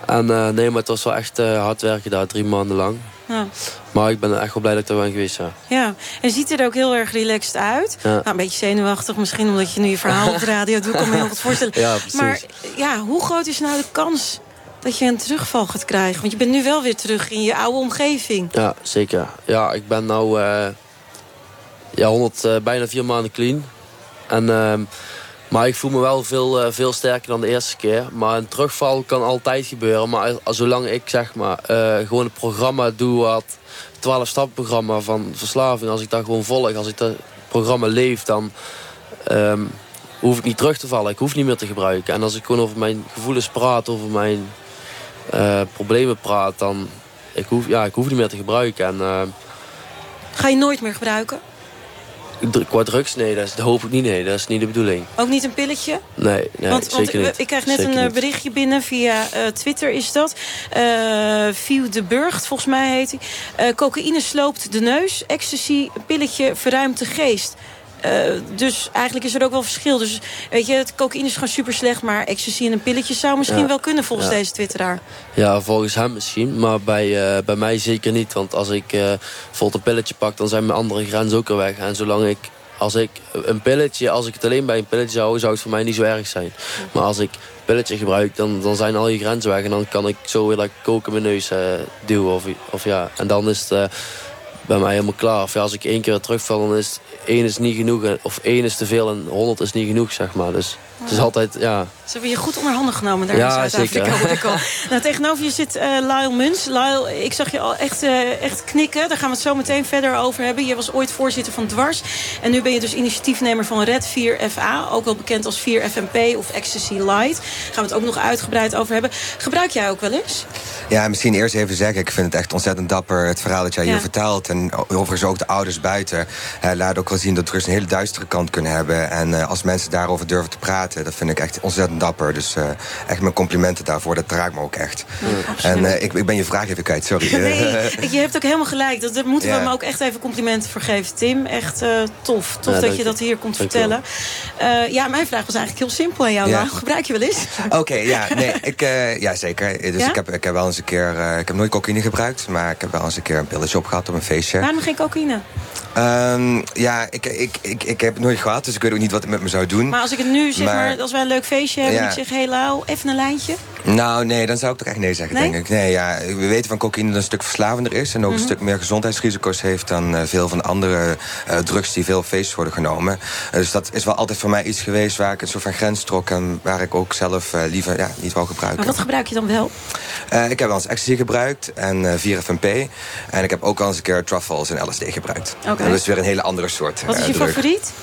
En nee, maar het was wel echt hard werken daar, drie maanden lang. Ja. Maar ik ben echt wel blij dat ik er ben geweest, ja. Ja, en ziet er ook heel erg relaxed uit. Nou, een beetje zenuwachtig misschien, omdat je nu je verhaal op de radio doet. kan me heel goed voorstellen. Ja, precies. Maar ja, hoe groot is nou de kans dat je een terugval gaat krijgen? Want je bent nu wel weer terug in je oude omgeving. Ja, zeker. Ja, ik ben nu uh, ja, 100, uh, bijna vier maanden clean. En... Uh, maar ik voel me wel veel, uh, veel sterker dan de eerste keer. Maar een terugval kan altijd gebeuren. Maar zolang ik zeg maar uh, gewoon het programma doe wat 12 stappenprogramma van verslaving. Als ik dat gewoon volg, als ik dat programma leef, dan um, hoef ik niet terug te vallen. Ik hoef niet meer te gebruiken. En als ik gewoon over mijn gevoelens praat, over mijn uh, problemen praat, dan ik hoef, ja, ik hoef niet meer te gebruiken. En, Ga je nooit meer gebruiken? Qua drugs, nee, dat, hoop ik niet. Nee, dat is niet de bedoeling. Ook niet een pilletje? Nee, nee want, zeker want, niet. Ik krijg net een eh, berichtje binnen via uh, Twitter is dat. Uh, View de Burgt, volgens mij heet hij. Uh, cocaïne sloopt de neus. Ecstasy, pilletje verruimt de geest. Uh, dus eigenlijk is er ook wel verschil. Dus weet je, het cocaïne is gewoon super slecht... maar ecstasy en een pilletje zou misschien ja. wel kunnen volgens ja. deze twitteraar. Ja, volgens hem misschien, maar bij, uh, bij mij zeker niet. Want als ik uh, bijvoorbeeld een pilletje pak... dan zijn mijn andere grenzen ook er weg. En zolang ik als ik een pilletje, als ik het alleen bij een pilletje zou houden, zou het voor mij niet zo erg zijn. Maar als ik een pilletje gebruik, dan, dan zijn al je grenzen weg. En dan kan ik zo weer like, koken mijn neus uh, duwen. Of, of ja. En dan is het uh, bij mij helemaal klaar. Of ja, als ik één keer terugval, dan is één is niet genoeg. Of één is te veel en honderd is niet genoeg, zeg maar. Dus het is altijd, ja... Ze hebben je goed onder handen genomen daar ja, in Zuid-Afrika. nou, tegenover je zit uh, Lyle Muns. Lyle, ik zag je al echt, uh, echt knikken. Daar gaan we het zo meteen verder over hebben. Je was ooit voorzitter van Dwars. En nu ben je dus initiatiefnemer van Red 4FA. Ook wel bekend als 4FMP of Ecstasy Light. Daar gaan we het ook nog uitgebreid over hebben. Gebruik jij ook wel eens? Ja, misschien eerst even zeggen. Ik vind het echt ontzettend dapper het verhaal dat jij ja. hier vertelt. En overigens ook de ouders buiten. Uh, laat ook gezien dat drugs een hele duistere kant kunnen hebben. En eh, als mensen daarover durven te praten, dat vind ik echt ontzettend dapper. Dus eh, echt mijn complimenten daarvoor, dat raakt me ook echt. en eh, ik, ik ben je vraag even kwijt, sorry. Nee, je hebt ook helemaal gelijk. Dat, daar moeten we Ja. hem ook echt even complimenten voor geven. Tim, echt eh, tof. Tof Ja, dat je dat hier komt vertellen. Eh, ja, mijn vraag was eigenlijk heel simpel aan jou. Ja. Gebruik je wel eens? Oké, ja, nee, ik, eh, ja, zeker. Dus Ja? Ik, heb, ik heb wel eens een keer, eh, ik heb nooit cocaïne gebruikt, maar ik heb wel eens een keer een pilletje opgehad op een feestje. Waarom geen cocaïne? Ehm, ja, ik, ik, ik, ik heb het nooit gehad, dus ik weet ook niet wat het met me zou doen. Maar als ik het nu zeg maar, Maar- als wij een leuk feestje hebben... Ja. en ik zeg, Lau, even een lijntje. Nou, nee, dan zou ik toch echt nee zeggen, Nee? denk ik. Nee, ja, we weten van cocaïne dat een stuk verslavender is... en ook Mhm. een stuk meer gezondheidsrisico's heeft... dan eh, veel van de andere eh, drugs die veel op feest worden genomen. Eh, dus dat is wel altijd voor mij iets geweest waar ik een soort van grens trok... en waar ik ook zelf liever ja, niet wou gebruiken. Maar wat gebruik je dan wel? Ik heb wel eens ecstasy gebruikt en eh 4FMP. En ik heb ook wel eens een keer truffles en LSD gebruikt. Oké. Dat is weer een hele andere soort Wat is eh, je favoriet?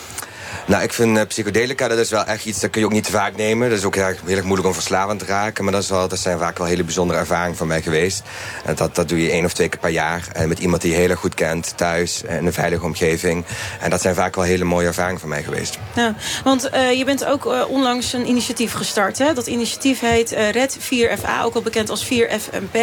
Nou, ik vind eh, psychedelica, dat is wel echt iets... dat kun je ook niet te vaak nemen. Dat is ook heel erg, heel erg moeilijk om verslavend te raken. Maar dat, is wel, dat zijn vaak wel hele bijzondere ervaringen voor mij geweest. En dat, dat doe je één of twee keer per jaar. En met iemand die je heel erg goed kent, thuis, in een veilige omgeving. En dat zijn vaak wel hele mooie ervaringen voor mij geweest. Ja, want eh, je bent ook eh, onlangs een initiatief gestart. Hè? Dat initiatief heet eh, Red 4FA, ook wel bekend als 4FMP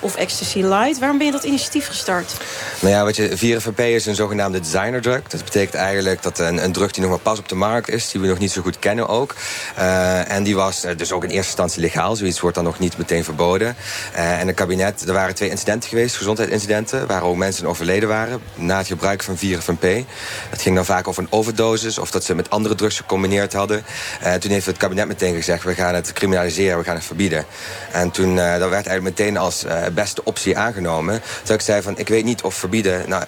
of Ecstasy Light. Waarom ben je dat initiatief gestart? Nou ja, wat je, 4FMP is een zogenaamde designerdrug. Dat betekent eigenlijk dat een, een drug die nog maar pas op de markt is... die we nog niet zo goed kennen ook. Eh, en die was eh, dus ook in eerste instantie legaal. Zoiets wordt dan nog niet meteen verboden. Eh, en het kabinet, er waren twee incidenten geweest, gezondheidsincidenten... waar ook mensen overleden waren na het gebruik van 4FMP. Dat ging dan vaak over een overdosis... of dat ze met andere drugs gecombineerd hadden. Eh, toen heeft het kabinet meteen gezegd... we gaan het criminaliseren, we gaan het verbieden. En toen dat werd eigenlijk meteen als beste optie aangenomen. Toen ik zei van, ik weet niet of verbieden nou,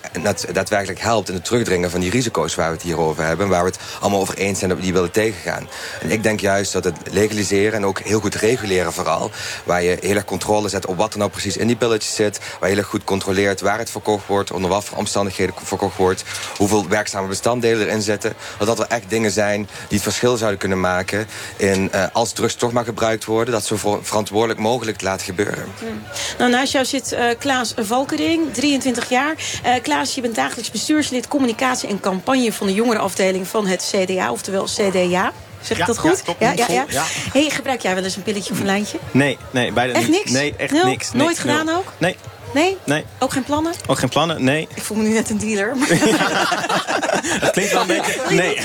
daadwerkelijk helpt... in het terugdringen van die risico's waar we het hier over hebben... waar we het allemaal over eens zijn we die willen tegengaan. En ik denk juist dat het legaliseren en ook heel goed reguleren vooral... waar je heel erg controle zet op wat er nou precies in die pilletjes zit... waar je heel erg goed controleert waar het verkocht wordt... onder wat voor omstandigheden verkocht wordt... hoeveel werkzame bestanddelen erin zitten... dat dat wel echt dingen zijn die het verschil zouden kunnen maken... in eh, als drugs toch maar gebruikt worden... dat zo ver- verantwoordelijk mogelijk laten gebeuren. Nou, naast jou zit eh, Klaas Valkering, 23 jaar. Eh, Klaas, je bent dagelijks bestuurslid communicatie en campagne... van de jongerenafdeling van het CDA, oftewel CDA. Zeg ik Ja, dat goed? ja, ja, ja. Hey, gebruik jij wel eens een pilletje of een lijntje? Nee, nee, beide Echt niks? Nee, echt Nul? niks. Nooit gedaan nul. ook? Nee, Nee? nee. Ook geen plannen? Ook geen plannen? Nee. Ik voel me nu net een dealer. Dat klinkt wel een beetje... Nee.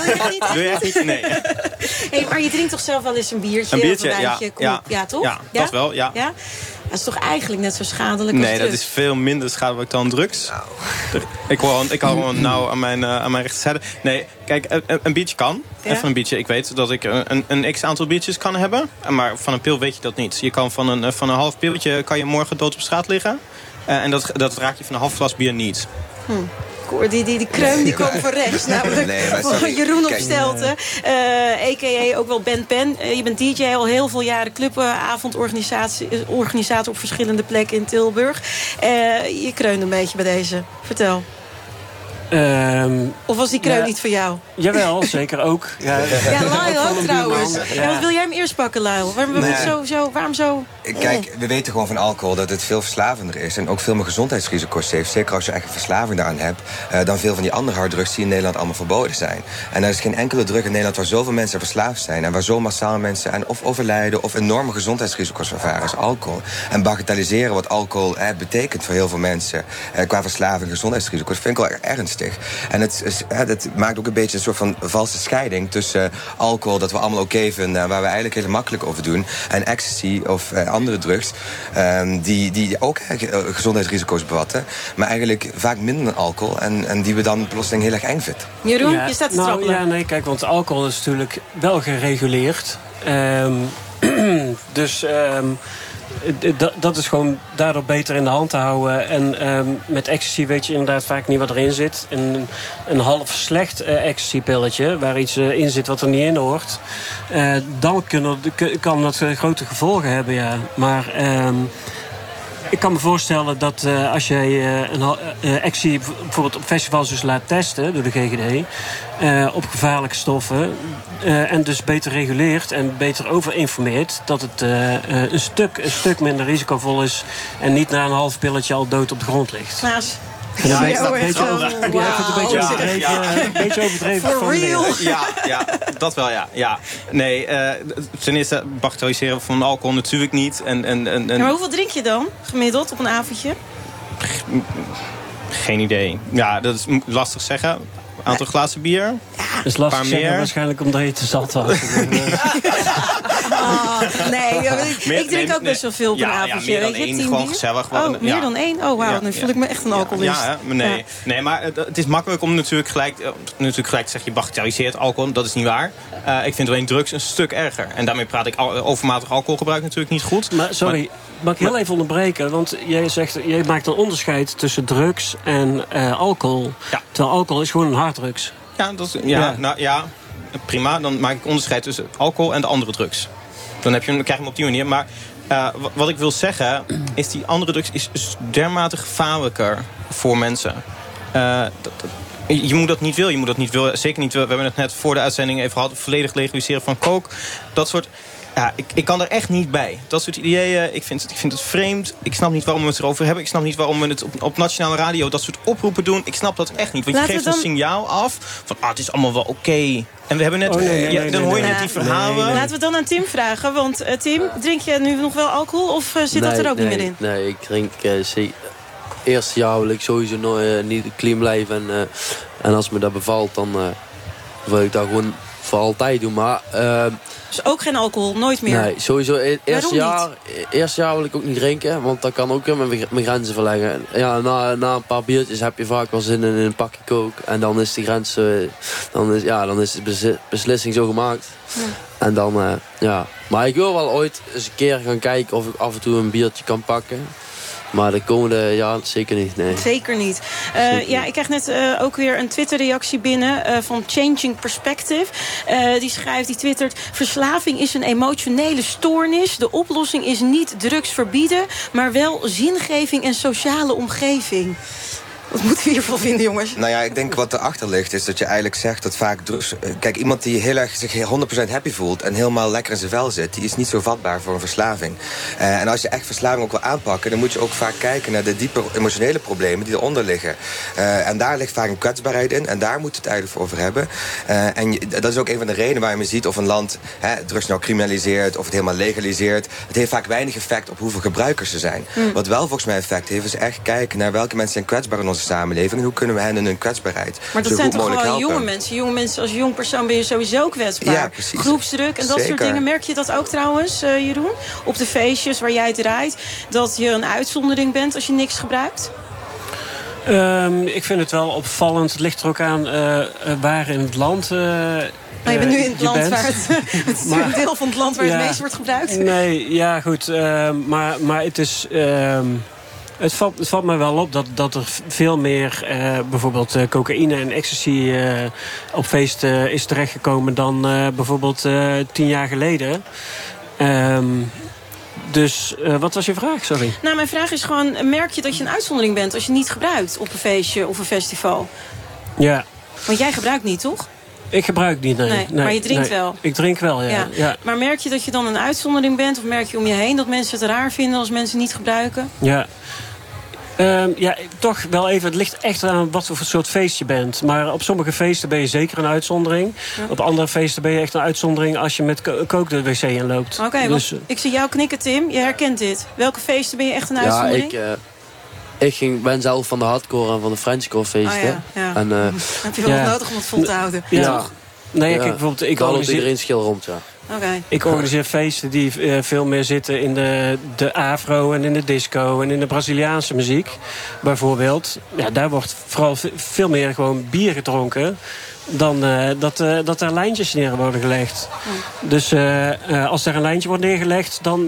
Doe je echt niet? Nee. hey, maar je drinkt toch zelf wel eens een biertje? Een biertje, of een ja, wijntje? Ja, toch? Ja, dat wel, ja. Dat is toch eigenlijk net zo schadelijk als Nee, dat is veel minder schadelijk dan drugs. Nou. Ik, hoor, ik hou gewoon nauw aan mijn, eh, aan mijn rechterzijde. Nee, kijk, een, biertje kan. Ja? Even een biertje. Ik weet dat ik een, een, een x-aantal biertjes kan hebben. Maar van een pil weet je dat niet. Je kan van een, van een half pilletje kan je morgen dood op straat liggen. Eh, en dat, dat raak je van een half glas bier niet. Hm. Die, die, die kreun die komt van rechts. Namelijk Nee, van. Jeroen op Kijk. Stelten. eh, a.k.a. ook wel Ben Pen. Eh, je bent DJ al heel veel jaren. Clubavondorganisator op verschillende plekken in Tilburg. Eh, je kreunt een beetje bij deze. Vertel. Ehm, Of was die kreun ja. niet voor jou? Jawel, zeker ook. Ja, Ja, Lyle ook trouwens. En wat wil jij hem eerst pakken, Lyle? Waarom, waarom, Nee. zo, zo, waarom zo? Kijk, we weten gewoon van alcohol dat het veel verslavender is... en ook veel meer gezondheidsrisico's heeft. Zeker als je echt een verslaving daaraan hebt... eh, dan veel van die andere harddrugs die in Nederland allemaal verboden zijn. En er is geen enkele drug in Nederland waar zoveel mensen verslaafd zijn... en waar zo massaal mensen aan of overlijden... of enorme gezondheidsrisico's ervaren als alcohol. En bagatelliseren wat alcohol eh, betekent voor heel veel mensen... eh, qua verslaving en gezondheidsrisico's, vind ik wel erg ernstig. En het, is, eh, het maakt ook een beetje een soort van valse scheiding... tussen eh, alcohol, dat we allemaal oké vinden... en waar we eigenlijk heel makkelijk over doen... en ecstasy of eh, andere drugs... ehm, die, die ook eh, gezondheidsrisico's bevatten... maar eigenlijk vaak minder dan alcohol... en, en die we dan plotseling heel erg eng vinden. Jeroen, Ja, je staat te nou, trappelen. Ja, nee, kijk, want alcohol is natuurlijk wel gereguleerd. Ehm, dus ehm, d- dat- dat is gewoon daardoor beter in de hand te houden. En ehm, met ecstasy weet je inderdaad vaak niet wat erin zit. Een, een half slecht eh, ecstasy-pilletje, waar iets eh, in zit wat er niet in hoort... eh, dan kunnen, kan dat eh, grote gevolgen hebben, ja. Maar... ehm, ik kan me voorstellen dat eh, als jij eh, een eh, v- bijvoorbeeld op festivals dus laat testen door de GGD op gevaarlijke stoffen en dus beter reguleert en beter overinformeert dat het een, stuk, een stuk minder risicovol is en niet na een half pilletje al dood op de grond ligt. Klaas, Ja, Ja, een ja, over- wow. het een beetje Ja, overdreven, ja. een beetje overdreven For real? Ja, ja, dat wel, ja. ja. Nee, eh, ten eerste bagatelliseren van alcohol natuurlijk niet. En, en, en, en Ja, maar hoeveel drink je dan gemiddeld op een avondje? Geen idee. Ja, dat is lastig zeggen. Aantal glazen bier. Dat is lastig Paar zeggen, meer. waarschijnlijk omdat je te zat was. nee, ja, ik, Meer- ik drink nee, ook best wel veel op ja, een ja, avondje. meer dan weet je, één, gewoon bier. gezellig. Oh, Wel, meer dan één? Oh, wauw, Ja, dan voel ja. ik me echt een alcoholist. Ja, nee. Ja. nee, maar het, het is makkelijk om natuurlijk gelijk, eh, natuurlijk gelijk te zeggen... je bagatelliseert alcohol, dat is niet waar. Eh, ik vind alleen drugs een stuk erger. En daarmee praat ik al, overmatig alcoholgebruik natuurlijk niet goed. Maar sorry, mag ik heel even onderbreken? Want jij, zegt, jij maakt een onderscheid tussen drugs en eh, alcohol. Terwijl alcohol is gewoon een harddrugs. Ja, dat is, ja, Ja. Nou, ja, prima. Dan maak ik onderscheid tussen alcohol en de andere drugs. Dan, heb je, dan krijg je hem op die manier. Maar eh, wa- wat ik wil zeggen, is die andere drugs is is dermate gevaarlijker voor mensen. Eh, je moet dat niet willen. Je moet dat niet willen. Zeker niet. We hebben het net voor de uitzending even gehad. Volledig legaliseren van coke. Dat soort... Ja, ik, ik kan er echt niet bij. Dat soort ideeën, ik vind, het- ik vind het vreemd. Ik snap niet waarom we het erover hebben. Ik snap niet waarom we het op, op nationale radio dat soort oproepen doen. Ik snap dat echt niet. Want je Laten geeft een signaal af van ah, het is allemaal wel oké. En we hebben net, Oh, nee, nee, ja, nee, dan nee, hoor je nee. net die Nee, verhalen. nee, nee. Laten we het dan aan Tim vragen. Want eh, Tim, drink je nu nog wel alcohol of eh, zit dat er ook nee, niet meer in? Nee, ik drink... eh ze- eerste jaar wil ik sowieso no- eh, niet clean blijven. En, eh, en als me dat bevalt, dan eh, wil ik dat gewoon voor altijd doen. Maar... eh, Dus ook geen alcohol, nooit meer? Nee, sowieso. e- Eerste jaar, e- eerste jaar wil ik ook niet drinken, want dat kan ook weer mijn, grenzen verleggen. Ja, na, na een paar biertjes heb je vaak wel zin in een pakje coke. En dan is die grens, eh, dan is, ja, dan is de beslissing zo gemaakt. En dan, eh, ja. Maar ik wil wel ooit eens een keer gaan kijken of ik af en toe een biertje kan pakken. Maar de komende jaar zeker niet, nee. Zeker niet. Eh, Zeker ja, ik krijg net eh, ook weer een Twitter-reactie binnen eh, van Changing Perspective. Eh, die schrijft, die twittert... Verslaving is een emotionele stoornis. De oplossing is niet drugs verbieden... maar wel zingeving en sociale omgeving. Wat moeten we hiervan vinden, jongens? Nou ja, ik denk wat erachter ligt is dat je eigenlijk zegt dat vaak drugs... eh, Kijk, iemand die heel erg zich 100% happy voelt en helemaal lekker in zijn vel zit... die is niet zo vatbaar voor een verslaving. Eh, en als je echt verslaving ook wil aanpakken... dan moet je ook vaak kijken naar de diepe emotionele problemen die eronder liggen. Eh, en daar ligt vaak een kwetsbaarheid in en daar moet het eigenlijk over hebben. En je- dat is ook een van de redenen waarom je ziet of een land hè, drugs nou criminaliseert... of het helemaal legaliseert. Het heeft vaak weinig effect op hoeveel gebruikers er zijn. Hmm. Wat wel volgens mij effect heeft, is echt kijken naar welke mensen zijn kwetsbaar in onze samenleving... en hoe kunnen we hen in hun kwetsbaarheid Maar dat zo zijn goed toch gewoon helpen. jonge mensen. Jonge mensen als jong persoon ben je sowieso kwetsbaar. Ja, precies. Groepsdruk en dat soort dingen. Merk je dat ook trouwens, eh, Jeroen? Op de feestjes waar jij draait. Dat je een uitzondering bent als je niks gebruikt? Ehm, ik vind het wel opvallend. Het ligt er ook aan eh, eh, waar in het land eh Nou, je bent nu in het je land bent. waar het, het is Maar- een deel van het land waar Ja. het meest wordt gebruikt. Nee, ja goed. ehm, maar, maar het is... ehm, het valt, het valt mij wel op dat, dat er veel meer eh, bijvoorbeeld eh, cocaïne en ecstasy eh, op feest eh, is terechtgekomen dan bijvoorbeeld tien jaar geleden. Ehm, dus wat was je vraag? Sorry. Nou, mijn vraag is gewoon, merk je dat je een uitzondering bent als je niet gebruikt op een feestje of een festival? Ja, Want jij gebruikt niet, toch? ik gebruik niet. Nee, Nee, maar je drinkt nee. wel. Ik drink wel, ja. Ja. ja. Maar merk je dat je dan een uitzondering bent? Of merk je om je heen dat mensen het raar vinden als mensen niet gebruiken? Ja. Ehm, ja, toch wel even. Het ligt echt aan wat voor soort feest je bent. Maar op sommige feesten ben je zeker een uitzondering. Ja. Op andere feesten ben je echt een uitzondering als je met ko- kook de wc inloopt. Oké, dus, ik zie jou knikken, Tim. Je herkent dit. Welke feesten ben je echt een Ja, uitzondering? ik, eh, ik ging, ben zelf van de hardcore en van de Frenchcore feesten. Oh ja, ja. En, eh, Heb je wel Ja. wat nodig om het vol te houden? Ja. Toch? nee, kijk, bijvoorbeeld, ik organiseer, iedereen schil rond, ja. Ik organiseer feesten die eh, veel meer zitten in de, de afro en in de disco en in de Braziliaanse muziek. Bijvoorbeeld. Ja, daar wordt vooral ve- veel meer gewoon bier gedronken. Dan eh, dat, eh, dat er lijntjes neer worden gelegd. Dus als er een lijntje wordt neergelegd, dan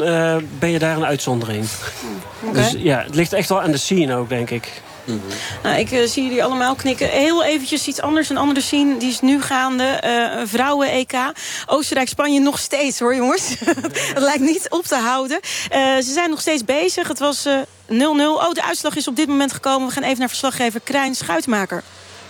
ben je daar een uitzondering. Dus ja, het ligt echt wel aan de scene ook, denk ik. Nou, ik eh, zie jullie allemaal knikken. Heel eventjes iets anders. Een andere scene, die is nu gaande. Eh, Vrouwen-EK. Oostenrijk-Spanje nog steeds, hoor jongens. Het lijkt niet op te houden. Eh, ze zijn nog steeds bezig. Het was eh, 0-0. oh, de uitslag is op dit moment gekomen. We gaan even naar verslaggever Krijn Schuitmaker.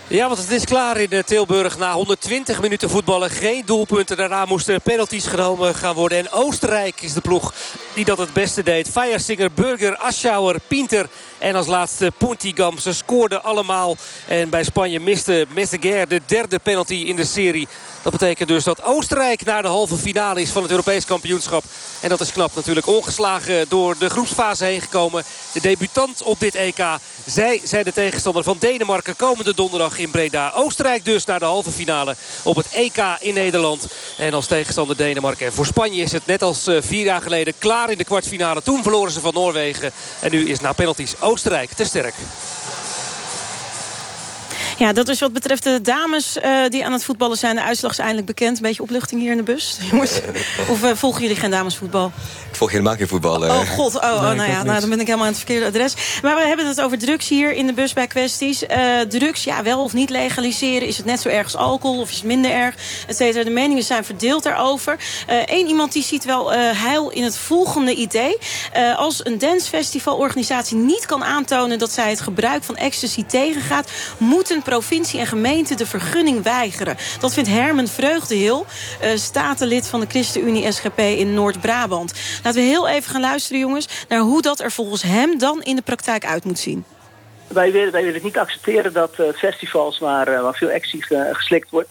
Ja, want het is klaar in eh, Tilburg na 120 minuten voetballen. Geen doelpunten. Daarna moesten penalties genomen gaan worden. En Oostenrijk is de ploeg die dat het beste deed. Feiersinger, Burger, Aschauer, Pinter en als laatste Puntigam. Ze scoorden allemaal. En bij Spanje miste Messeguer de derde penalty in de serie. Dat betekent dus dat Oostenrijk naar de halve finale is van het Europees kampioenschap. En dat is knap natuurlijk ongeslagen door de groepsfase heen gekomen. De debutant op dit EK. Zij zijn de tegenstander van Denemarken komende donderdag in Breda. Oostenrijk dus naar de halve finale op het EK in Nederland. En als tegenstander Denemarken. En voor Spanje is het net als eh, vier jaar geleden klaar in de kwartfinale. Toen verloren ze van Noorwegen. En nu is na penalties Oostenrijk te sterk. Ja, dat is wat betreft de dames uh, die aan het voetballen zijn. De uitslag is eindelijk bekend. Een beetje opluchting hier in de bus, jongens. Of uh, volgen jullie geen damesvoetbal? Ik volg helemaal geen voetbal. Oh god, oh, oh nou ja, nou, dan ben ik helemaal aan het verkeerde adres. Maar we hebben het over drugs hier in de bus bij kwesties. Uh, drugs, ja, wel of niet legaliseren. Is het net zo erg als alcohol of is het minder erg? Et cetera. De meningen zijn verdeeld daarover. Eén iemand die ziet wel heil in het volgende idee. als een dancefestivalorganisatie niet kan aantonen... dat zij het gebruik van ecstasy tegengaat... moeten provincie en gemeente de vergunning weigeren. Dat vindt Herman Vreugdehil, uh, statenlid van de ChristenUnie SGP in Noord-Brabant. Laten we heel even gaan luisteren, jongens, naar hoe dat er volgens hem dan in de praktijk uit moet zien. Wij willen, wij willen niet accepteren dat uh, festivals waar, uh, waar veel actie geslikt wordt...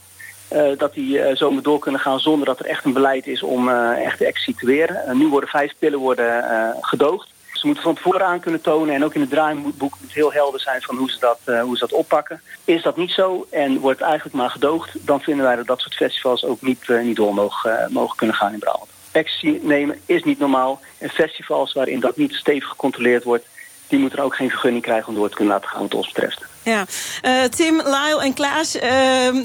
dat die zomaar door kunnen gaan zonder dat er echt een beleid is om echte actie te weren. nu worden vijf pillen worden, gedoogd. Ze moeten van tevoren aan kunnen tonen en ook in het draaiboek moet heel helder zijn van hoe ze dat, uh, hoe ze dat oppakken. Is dat niet zo en wordt eigenlijk maar gedoogd, dan vinden wij dat dat soort festivals ook niet, uh, niet door mogen, uh, mogen kunnen gaan in Brabant. Actie nemen is niet normaal en festivals waarin dat niet stevig gecontroleerd wordt, die moeten ook geen vergunning krijgen om door te kunnen laten gaan wat ons betreft. Ja, uh, Tim, Lyle en Klaas. Uh,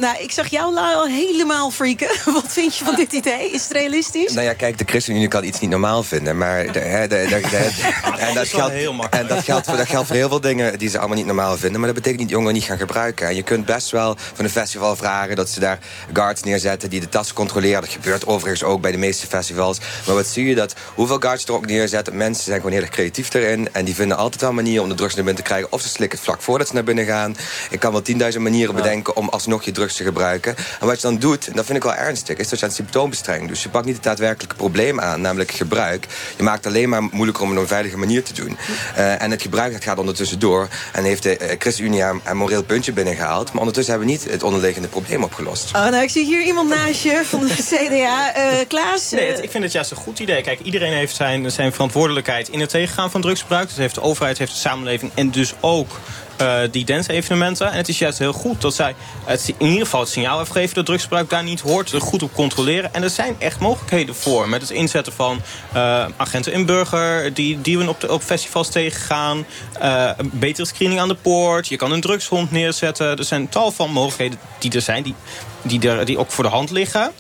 nou, ik zag jou, Lyle, helemaal freaken. Wat vind je van dit idee? Is het realistisch? Nou ja, kijk, de ChristenUnie kan iets niet normaal vinden. Maar de, de, de, en dat geldt, en dat geldt, voor, dat geldt voor heel veel dingen die ze allemaal niet normaal vinden. Maar dat betekent niet jongeren niet gaan gebruiken. En je kunt best wel van een festival vragen dat ze daar guards neerzetten die de tassen controleren. Dat gebeurt overigens ook bij de meeste festivals. Maar wat zie je dat hoeveel guards er ook neerzetten, mensen zijn gewoon heel erg creatief erin. En die vinden altijd wel manieren om de drugs naar binnen te krijgen. Of ze slikken het vlak voordat ze naar binnen gaan. Ik kan wel 10.000 manieren bedenken om alsnog je drugs te gebruiken. En wat je dan doet, en dat vind ik wel ernstig, is dat je aan symptoombestrijding Dus je pakt niet het daadwerkelijke probleem aan, namelijk gebruik. Je maakt het alleen maar moeilijker om het op een veilige manier te doen. Uh, en het gebruik dat gaat ondertussen door. En heeft de uh, ChristenUnie een moreel puntje binnengehaald. Maar ondertussen hebben we niet het onderliggende probleem opgelost. Oh, nou, ik zie hier iemand naast je van de CDA. Uh, Klaas? Nee, het, ik vind het juist een goed idee. Kijk, iedereen heeft zijn, zijn verantwoordelijkheid in het tegengaan van drugsgebruik. Dus heeft de overheid, heeft de samenleving en dus ook uh, die dance-evenementen. En het is juist heel goed dat zij in ieder geval het signaal heeft gegeven... dat drugsgebruik daar niet hoort, er goed op controleren. En er zijn echt mogelijkheden voor. Met het inzetten van uh, agenten in burger... die, die we op, de, op festivals tegengaan. Uh, betere screening aan de poort. Je kan een drugshond neerzetten. Er zijn tal van mogelijkheden die er zijn... die, die, er, die ook voor de hand liggen.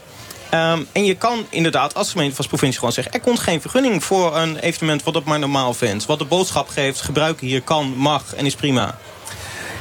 Um, en je kan inderdaad als gemeente als provincie gewoon zeggen... er komt geen vergunning voor een evenement wat op maar normaal vindt. Wat de boodschap geeft, gebruiken hier kan, mag en is prima.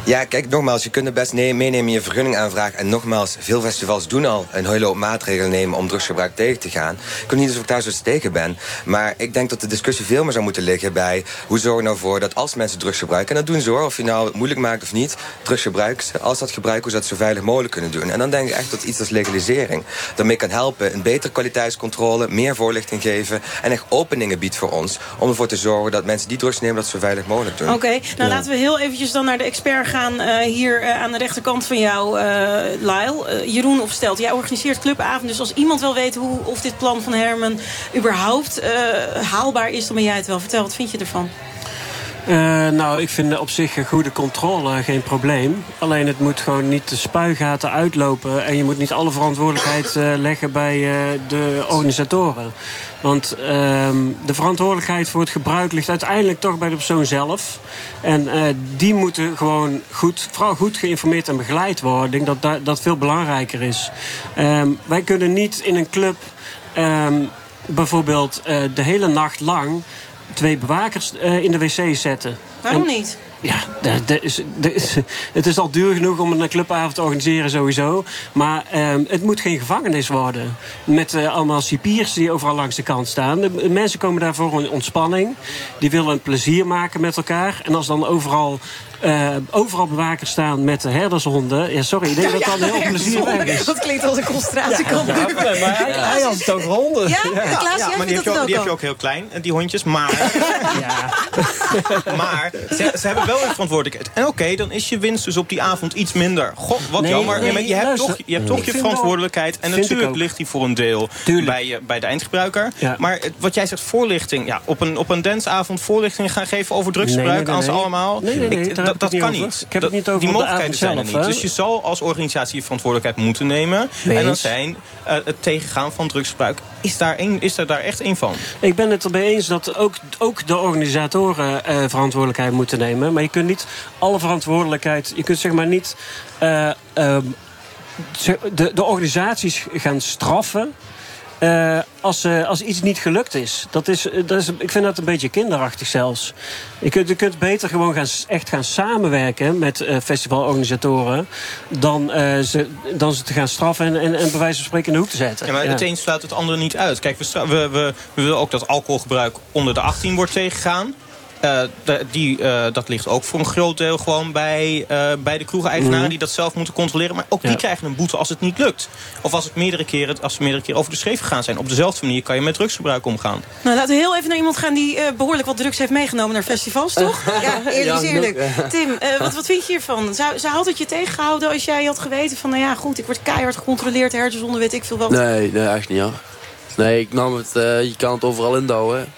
Ja, kijk, nogmaals, je kunt het best meenemen in je vergunning aanvragen. En nogmaals, veel festivals doen al een hele hoop maatregelen nemen om drugsgebruik tegen te gaan. Ik weet niet of ik daar zo tegen ben. Maar ik denk dat de discussie veel meer zou moeten liggen bij... hoe zorgen we nou voor dat als mensen drugs gebruiken... en dat doen ze hoor, of je nou het moeilijk maakt of niet... drugs gebruikt, als dat gebruiken, hoe ze dat zo veilig mogelijk kunnen doen. En dan denk ik echt dat iets als legalisering daarmee kan helpen. Een betere kwaliteitscontrole, meer voorlichting geven... en echt openingen biedt voor ons... om ervoor te zorgen dat mensen die drugs nemen... dat zo veilig mogelijk doen. Oké, okay, nou ja. laten we heel eventjes dan naar de expert gaan gaan uh, hier uh, aan de rechterkant van jou, uh, Lyle. Jeroen opstelt, jij organiseert clubavond. Dus als iemand wil weten hoe, of dit plan van Herman überhaupt haalbaar is... dan ben jij het wel. Vertel, wat vind je ervan? Uh, nou, ik vind op zich een goede controle geen probleem. Alleen het moet gewoon niet de spuigaten uitlopen... en je moet niet alle verantwoordelijkheid uh, leggen bij uh, de organisatoren. Want de verantwoordelijkheid voor het gebruik ligt uiteindelijk toch bij de persoon zelf. En die moeten gewoon goed, vooral goed geïnformeerd en begeleid worden. Ik denk dat dat, veel belangrijker is. Um, wij kunnen niet in een club um, bijvoorbeeld de hele nacht lang twee bewakers uh, in de wc zetten. Waarom en, niet? Ja, de, de is, de is, het is al duur genoeg om een clubavond te organiseren sowieso. Maar um, het moet geen gevangenis worden. Met uh, allemaal cipiers die overal langs de kant staan. De, mensen komen daar voor een ontspanning. Die willen een plezier maken met elkaar. En als dan overal eh, overal bewakers staan met de herdershonden. Ja, sorry, ik denk dat dat een heel plezier weg is. Dat klinkt als een concentratiekamp. Ja, ja, maar hij, hij had het over honden. Ja, Klaas, jij maar die heb, dat je ook, ook die heb je al. ook heel klein, eh, die hondjes. Maar, maar ze, ze hebben wel een verantwoordelijkheid. En oké, dan is je winst dus op die avond iets minder. Goh, wat Nee, jammer. nee, je hebt luister. toch je, hebt toch je verantwoordelijkheid. En natuurlijk ligt die voor een deel bij, je- bij de eindgebruiker. Ja. Maar het- wat jij zegt, voorlichting. Ja, op een, op een dansavond voorlichting gaan geven over drugsgebruik aan ze allemaal. Nee, nee, nee, dat dat kan niet. Ik heb Dat- het niet over die mogelijkheden zijn er niet. Dus je zal als organisatie je verantwoordelijkheid moeten nemen. En dan zijn eh, het tegengaan van drugsgebruik. Is daar, één, is er daar echt één van? Ik ben het ermee eens dat ook, ook de organisatoren eh, verantwoordelijkheid moeten nemen. Maar je kunt niet alle verantwoordelijkheid... Je kunt zeg maar niet eh, ehm, de, de organisaties gaan straffen... eh, als, eh, als iets niet gelukt is. Dat is, eh, dat is. Ik vind dat een beetje kinderachtig zelfs. Je kunt, je kunt beter gewoon gaan, echt gaan samenwerken met festivalorganisatoren... Dan, ze, dan ze te gaan straffen en, en, en bij wijze van spreken in de hoek te zetten. Ja, maar het een sluit het andere niet uit. Kijk, we, we, we, we willen ook dat alcoholgebruik onder de 18 wordt tegengegaan. Eh, die, eh, dat ligt ook voor een groot deel gewoon bij, eh, bij de kroegeigenaren Mhm. die dat zelf moeten controleren. Maar ook die krijgen een boete als het niet lukt. Of als, het meerdere keren, als ze meerdere keren over de schreef gegaan zijn. Op dezelfde manier kan je met drugsgebruik omgaan. Nou, laten we heel even naar iemand gaan die eh, behoorlijk wat drugs heeft meegenomen naar festivals, toch? Ja, eerlijk is Ja, eerlijk. Tim, eh, wat, wat vind je hiervan? Zou, zou had het je tegengehouden als jij had geweten van... nou ja, goed, ik word keihard gecontroleerd, herderszonde, weet ik veel wat. Nee, nee, echt niet hoor. Nee, ik nam het, eh, je kan het overal indouwen.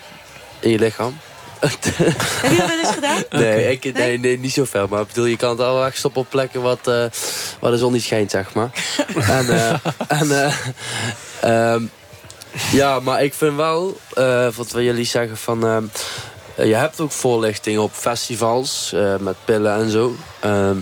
In je lichaam. Heb je dat wel eens gedaan? Nee, ik, nee, nee, niet zo ver. Maar ik bedoel, je kan het al wegstoppen op plekken wat, eh, waar de zon niet schijnt, zeg maar. en, eh, en eh, ehm, ja, maar ik vind wel, wat wil jullie zeggen van... ehm, eh, je hebt ook voorlichting op festivals met pillen en zo. Ehm,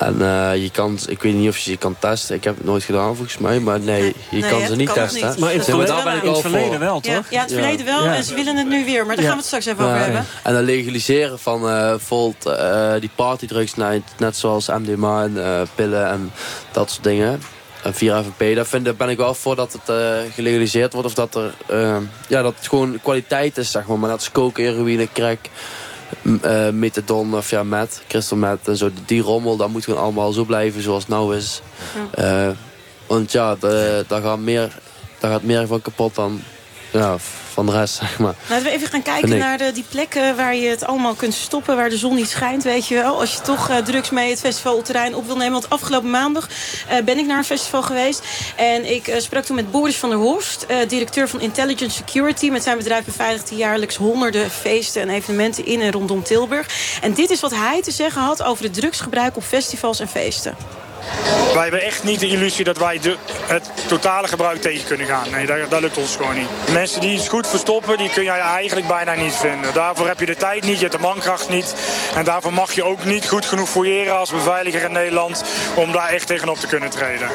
en eh, je kan, ik weet niet of je ze kan testen. Ik heb het nooit gedaan volgens mij, maar nee, je Nee, kan ze niet testen. niet. Maar in het verleden- daar ben ik in het al verleden wel, toch? ja, het verleden wel. Ja. En ze willen het nu weer. Maar daar Ja. gaan we het straks even over hebben. En dan legaliseren van eh bijvoorbeeld eh, die partydrugs, net, net zoals MDMA en eh, pillen en dat soort dingen. En 4FP, daar, vind, daar ben ik wel voor dat het eh, gelegaliseerd wordt. Of dat er ja, dat het gewoon kwaliteit is, zeg maar. Maar dat is coke, heroïne, crack, eh, methadon of ja, met, crystal meth en zo. Die rommel, dat moet gewoon allemaal zo blijven zoals het nou is. Eh, want ja, de, daar, gaat meer, daar gaat meer van kapot dan ja, van de rest, zeg maar. Laten we even gaan kijken naar de, die plekken waar je het allemaal kunt stoppen. Waar de zon niet schijnt, weet je wel. Als je toch eh, drugs mee het festival op wil nemen. Want afgelopen maandag eh, ben ik naar een festival geweest. En ik eh, sprak toen met Boris van der Horst. directeur van Intelligent Security. Met zijn bedrijf beveiligt hij jaarlijks honderden feesten en evenementen in en rondom Tilburg. En dit is wat hij te zeggen had over het drugsgebruik op festivals en feesten. Wij hebben echt niet de illusie dat wij de, het totale gebruik tegen kunnen gaan. Nee, dat, dat lukt ons gewoon niet. Mensen die iets goed verstoppen, die kun jij eigenlijk bijna niet vinden. Daarvoor heb je de tijd niet, je hebt de mankracht niet. En daarvoor mag je ook niet goed genoeg fouilleren als beveiliger in Nederland... om daar echt tegenop te kunnen treden.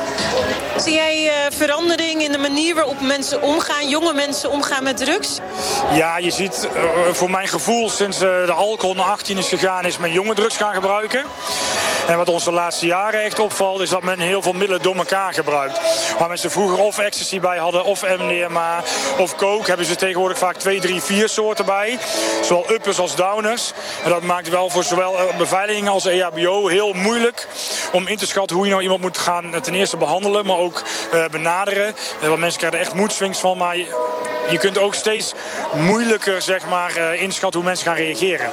Zie jij eh, verandering in de manier waarop mensen omgaan, jonge mensen omgaan met drugs? Ja, je ziet eh, voor mijn gevoel sinds eh, de alcohol naar 18 is gegaan... is men jonge drugs gaan gebruiken. En wat ons de laatste jaren echt opvalt... is dat men heel veel middelen door elkaar gebruikt. Waar mensen vroeger of ecstasy bij hadden, of MDMA, of coke... hebben ze tegenwoordig vaak twee, drie, vier soorten bij. Zowel uppers als downers. En dat maakt wel voor zowel eh, beveiliging als EHBO heel moeilijk... om in te schatten hoe je nou iemand moet gaan eh, ten eerste behandelen... maar ook eh, benaderen. Want mensen krijgen er echt moedswings van... maar je, kunt ook steeds moeilijker zeg maar, inschatten hoe mensen gaan reageren.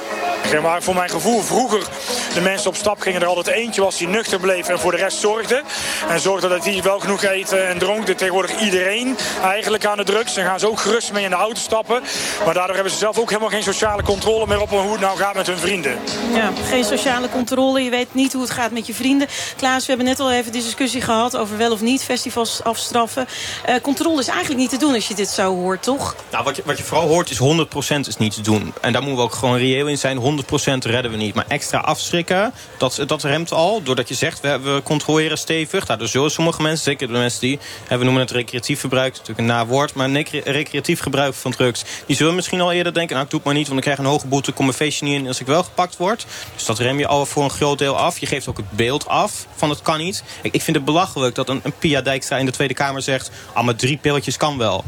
Maar, voor mijn gevoel, vroeger de mensen op stap gingen er altijd eentje was die nuchter bleef en voor de rest zorgde. En zorgde dat hij wel genoeg eten en dronk. Dit tegenwoordig iedereen eigenlijk aan de drugs. Dan gaan ze ook gerust mee in de auto stappen. Maar daardoor hebben ze zelf ook helemaal geen sociale controle meer op hoe het nou gaat met hun vrienden. Ja, geen sociale controle. Je weet niet hoe het gaat met je vrienden. Klaas, we hebben net al even die discussie gehad over wel of niet festivals afstraffen. Eh, controle is eigenlijk niet te doen als je dit zo hoort, toch? Nou, wat je, wat je vooral hoort is 100% is niet te doen. En daar moeten we ook gewoon reëel in zijn. 100% redden we niet. Maar extra afschrikken, dat, dat remt al. Doordat je zegt, we, we controleren stevig. Nou, er zullen sommige mensen, zeker de mensen die... Hè, we noemen het recreatief gebruik, natuurlijk een nawoord. Maar recre- recreatief gebruik van drugs... die zullen misschien al eerder denken... nou, ik doe het maar niet, want ik krijg een hoge boete... kom mijn feestje niet in als ik wel gepakt word. Dus dat rem je al voor een groot deel af. Je geeft ook het beeld af van het kan niet. Ik, ik vind het belachelijk dat een, Pia Dijkstra in de Tweede Kamer zegt... ah, drie pilletjes kan wel.